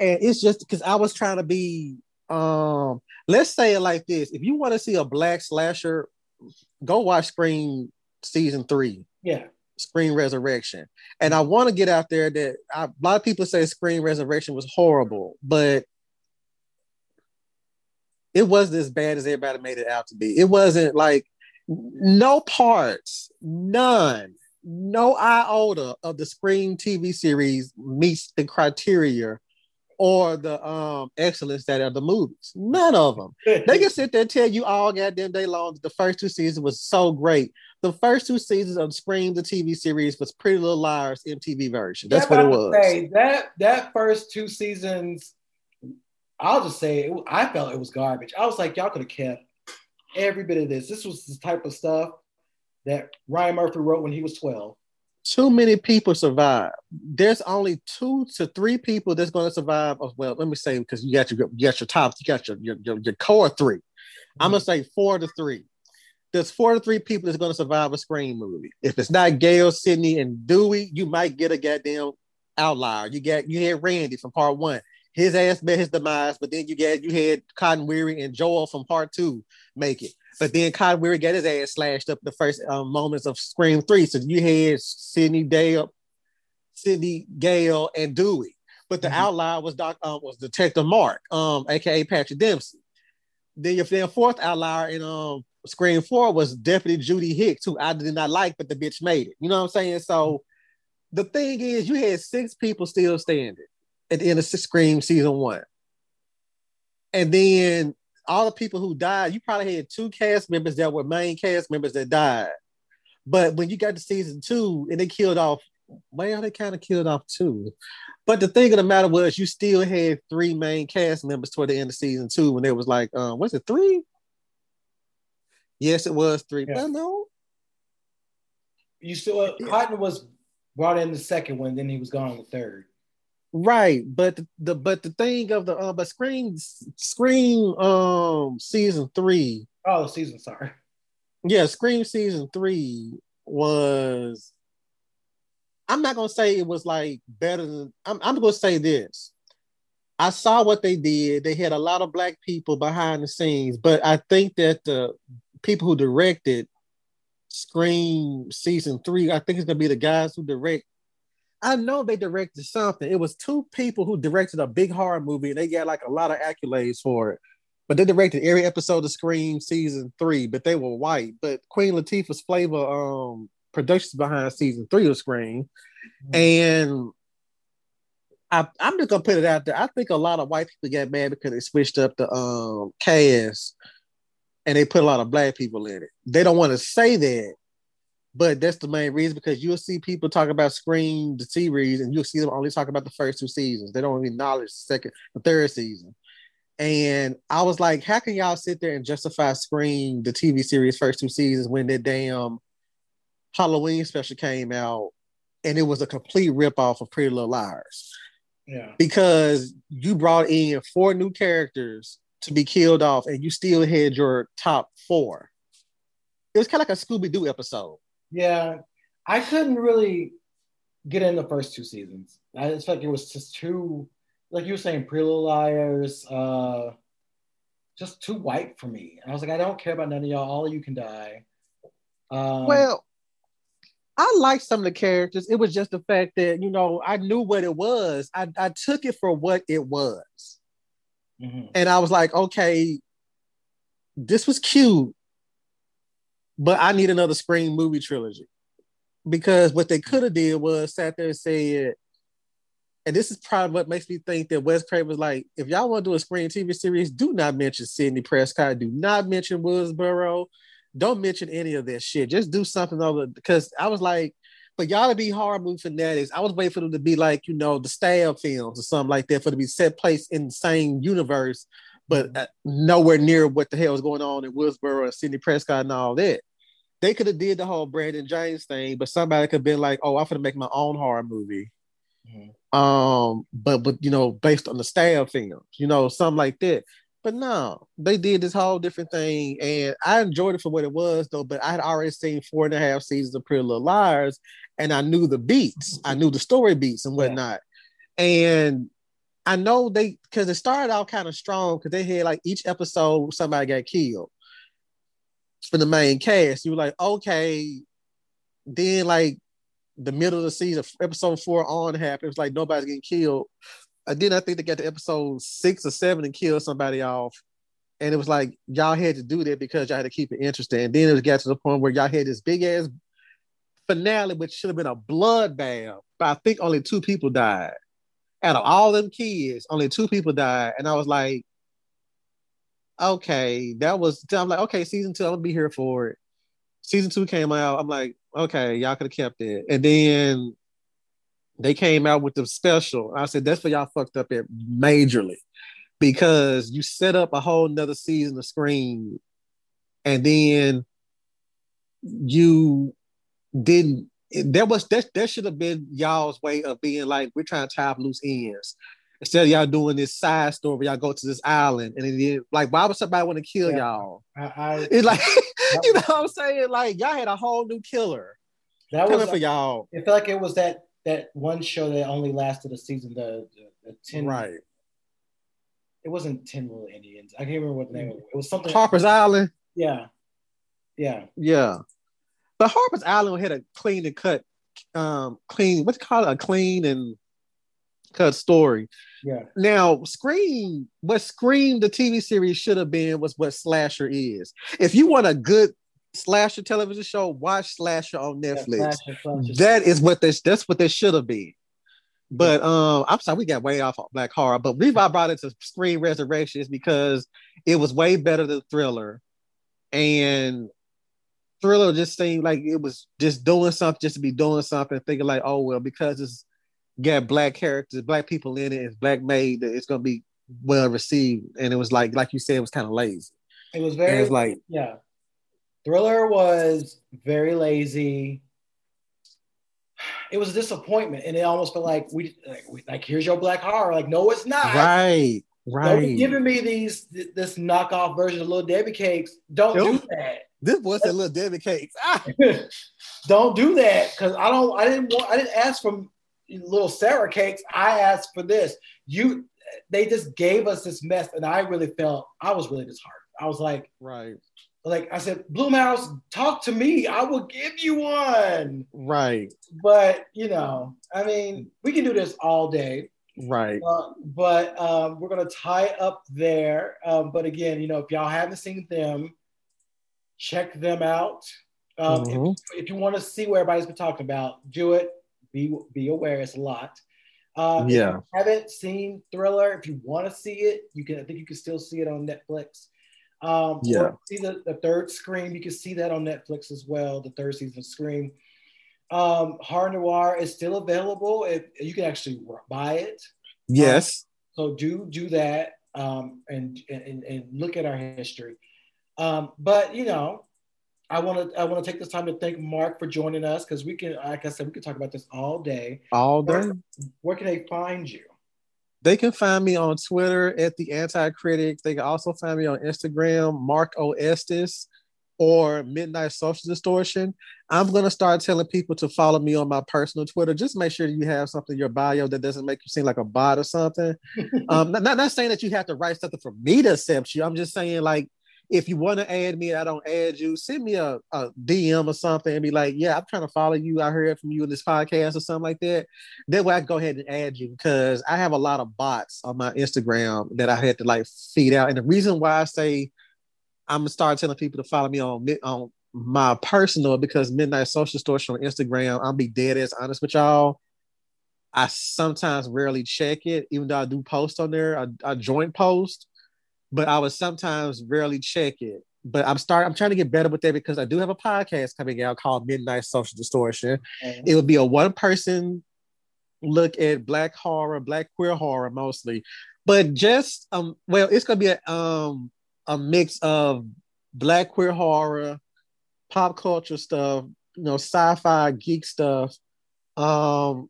and it's just because I was trying to be um let's say it like this. If you want to see a black slasher, go watch Scream season three. Yeah. Scream Resurrection. And I want to get out there that I, a lot of people say Scream Resurrection was horrible, but it wasn't as bad as everybody made it out to be. It wasn't like no parts, none, no iota of the Scream TV series meets the criteria or the um excellence that are the movies. None of them. they can sit there and tell you all goddamn day long that the first two seasons was so great. The first two seasons of Scream, the TV series, was Pretty Little Liars MTV version. That's what it was. Say, that that first two seasons I'll just say I felt it was garbage. I was like, y'all could have kept every bit of this. This was the type of stuff that Ryan Murphy wrote when he was 12. Too many people survive. There's only two to three people that's going to survive. Well, let me say because you got your you got your top, you got your your, your, your core 3 mm-hmm. I'm gonna say four to three. There's four to three people that's going to survive a Scream movie. If it's not Gale, Sidney, and Dewey, you might get a goddamn outlier. You got you had Randy from part one. His ass met his demise, but then you get you had Cotton Weary and Joel from part two make it. But then Cotton Weary got his ass slashed up the first um, moments of Scream Three. So you had Sidney Dale, Sidney Gale, and Dewey. But the mm-hmm. outlier was Doc um, was Detective Mark, um, aka Patrick Dempsey. Then your, your fourth outlier in um Scream Four was Deputy Judy Hicks, who I did not like, but the bitch made it. You know what I'm saying? So the thing is, you had six people still standing at the end of Scream season one, and then all the people who died, you probably had two cast members that were main cast members that died. But when you got to season two and they killed off, well, they kind of killed off two. But the thing of the matter was, you still had three main cast members toward the end of season two when it was like, um, was it three? Yes, it was three. Yeah. Well, no. You still uh, Cotton was brought in the second one, then he was gone in the third. Right, but the, the but the thing of the uh, but Scream Scream um season three. Oh, season sorry. Yeah, Scream season three was. I'm not gonna say it was like better than. I'm, I'm gonna say this. I saw what they did. They had a lot of black people behind the scenes, but I think that the people who directed Scream season three, I think it's gonna be the guys who direct I know they directed something. It was two people who directed a big horror movie, and they got like a lot of accolades for it. But they directed every episode of Scream season three, but they were white. But Queen Latifah's flavor um productions behind season three of Scream. Mm-hmm. And I, am just gonna put it out there. I think a lot of white people get mad because they switched up the um cast and they put a lot of black people in it. They don't want to say that, but that's the main reason because you'll see people talk about Scream, the series, and you'll see them only talk about the first two seasons. They don't even acknowledge the second, the third season. And I was like, how can y'all sit there and justify Scream, the TV series, first two seasons when that damn Halloween special came out and it was a complete ripoff of Pretty Little Liars? Yeah. Because you brought in four new characters to be killed off and you still had your top four. It was kind of like a Scooby Doo episode. Yeah, I couldn't really get in the first two seasons. I just felt like it was just too, like you were saying, Pretty Little Liars, uh, just too white for me. And I was like, I don't care about none of y'all. All of you can die. Um, well, I liked some of the characters. It was just the fact that you know I knew what it was. I, I took it for what it was, mm-hmm. and I was like, okay, this was cute, but I need another Scream movie trilogy. Because what they could have did was sat there and said, and this is probably what makes me think that Wes was like, if y'all want to do a Scream TV series, do not mention Sidney Prescott, do not mention Woodsboro, don't mention any of that shit. Just do something other because I was like, but y'all to be horror movie fanatics, I was waiting for them to be like, you know, the stab films or something like that, for to be set place in the same universe but nowhere near what the hell was going on in Woodsboro and Sidney Prescott and all that. They could have did the whole Brandon James thing, but somebody could have been like, "Oh, I'm gonna make my own horror movie." Mm-hmm. Um, but but you know, based on the stab films, you know, something like that. But no, they did this whole different thing, and I enjoyed it for what it was, though. But I had already seen four and a half seasons of Pretty Little Liars, and I knew the beats, I knew the story beats and whatnot. Yeah. And I know they because it started out kind of strong because they had like each episode somebody got killed for the main cast. You were like, okay, then like the middle of the season, episode four on happened. It's like nobody's getting killed. And then I think they got to episode six or seven and killed somebody off. And it was like y'all had to do that because y'all had to keep it interesting. And then it got to the point where y'all had this big ass finale, which should have been a bloodbath. But I think only two people died out of all them kids, only two people died. And I was like, okay, that was, I'm like, okay, season two, I'm gonna be here for it. Season two came out. I'm like, okay, y'all could have kept it. And then they came out with the special. I said, that's for y'all fucked up at majorly because you set up a whole nother season of Scream, and then you didn't. There was that. There should have been y'all's way of being like, we're trying to tie up loose ends. Instead of y'all doing this side story, y'all go to this island, and then like, why would somebody want to kill yeah. y'all? I, I, it's like, you know what I'm saying? Like, y'all had a whole new killer. That was for y'all. It felt like it was that that one show that only lasted a season. The, the, the ten right it wasn't Ten Little Indians. I can't remember what the name of it. It was something Harper's Island. Yeah. Yeah. Yeah. But Harper's Island had a clean and cut, um, clean, what's called a clean and cut story. Yeah. Now, Scream, what Scream the TV series should have been was what Slasher is. If you want a good slasher television show, watch Slasher on Netflix. Yeah, slasher, slasher. That is what this that's what they should have been. But um, I'm sorry, we got way off Black Horror. But reason I brought it to Scream Resurrection is because it was way better than Thriller, and Thriller just seemed like it was just doing something just to be doing something, thinking like, oh well, because it's got black characters, black people in it, it's black made, it's gonna be well received. And it was like, like you said, it was kind of lazy. It was very, it was like, yeah. Thriller was very lazy it was a disappointment, and it almost felt like we like, like here's your black horror. Like, no, it's not. Right, right. Don't giving me these this knockoff version of Little Debbie cakes. Don't do that. This was a Little Debbie cakes. Ah. don't do that because I don't. I didn't want. I didn't ask for Little Sarah cakes. I asked for this. You. They just gave us this mess, and I really felt I was really disheartened. I was like, right like I said, Blumhouse, talk to me. I will give you one. Right. But you know, I mean, we can do this all day. Right. Uh, but um, we're gonna tie up there. Um, but again, you know, if y'all haven't seen them, check them out. Um, mm-hmm. if, if, you want to see what everybody's been talking about, do it. Be be aware, it's a lot. Uh, yeah. haven't seen Thriller, if you want to see it, you can. I think you can still see it on Netflix. Um, yeah. See the, the third Scream. You can see that on Netflix as well. The third season of Scream. Um, Horror Noir is still available. If you can actually buy it. Yes. Um, so do do that um, and, and and look at our history. Um, but you know, I want to I want to take this time to thank Mark for joining us because we can, like I said, we could talk about this all day. All day. Where, where can they find you? They can find me on Twitter at the Anti Critic. They can also find me on Instagram, Mark O Estes or Midnight Social Distortion. I'm gonna start telling people to follow me on my personal Twitter. Just make sure you have something in your bio that doesn't make you seem like a bot or something. um, not, not saying that you have to write something for me to accept you. I'm just saying like if you want to add me, and I don't add you. Send me a, a, DM or something and be like, yeah, I'm trying to follow you. I heard from you in this podcast or something like that. That way I can go ahead and add you because I have a lot of bots on my Instagram that I had to like feed out. And the reason why I say I'm gonna start telling people to follow me on on my personal because Midnight Social Distortion on Instagram, I'll be dead as honest with y'all. I sometimes rarely check it, even though I do post on there. I, I joint post but I would sometimes rarely check it. But I'm start. I'm trying to get better with that because I do have a podcast coming out called Midnight Social Distortion. Mm-hmm. It would be a one person look at black horror, black queer horror mostly, but just um, well, it's gonna be a um a mix of black queer horror, pop culture stuff, you know, sci-fi geek stuff, um,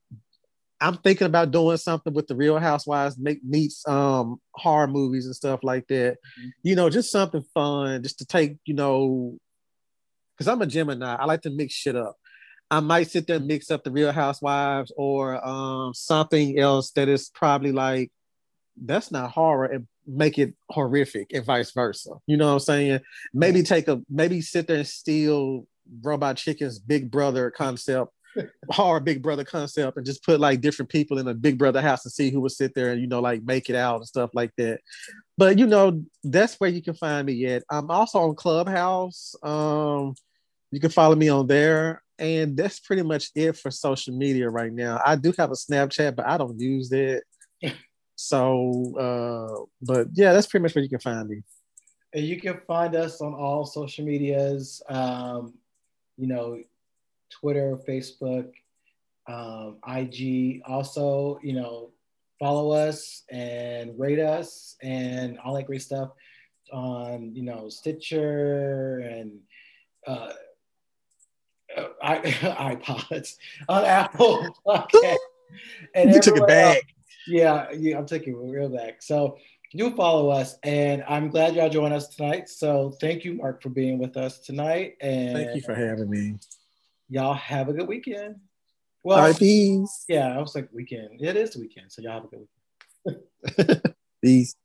I'm thinking about doing something with the Real Housewives, make meets um horror movies and stuff like that. Mm-hmm. You know, just something fun, just to take, you know, because I'm a Gemini. I like to mix shit up. I might sit there and mix up the Real Housewives or um something else that is probably like that's not horror and make it horrific and vice versa. You know what I'm saying? Maybe take a maybe sit there and steal Robot Chicken's Big Brother concept horror Big Brother concept and just put like different people in a Big Brother house and see who would sit there and you know like make it out and stuff like that. But you know that's where you can find me at. I'm also on Clubhouse. Um, you can follow me on there, and that's pretty much it for social media right now. I do have a Snapchat, but I don't use it. So, uh, but yeah, that's pretty much where you can find me. And you can find us on all social medias. Um, you know, Twitter, Facebook, um, IG. Also, you know, follow us and rate us and all that great stuff on you know Stitcher and uh, I, iPods on Apple Podcast. And you took it back. Yeah, yeah, I'm taking real back. So do follow us, and I'm glad y'all joined us tonight. So thank you, Mark, for being with us tonight. And thank you for having me. Y'all have a good weekend. Well, All right, peace. Yeah, I was like weekend. It is weekend, so y'all have a good weekend. peace.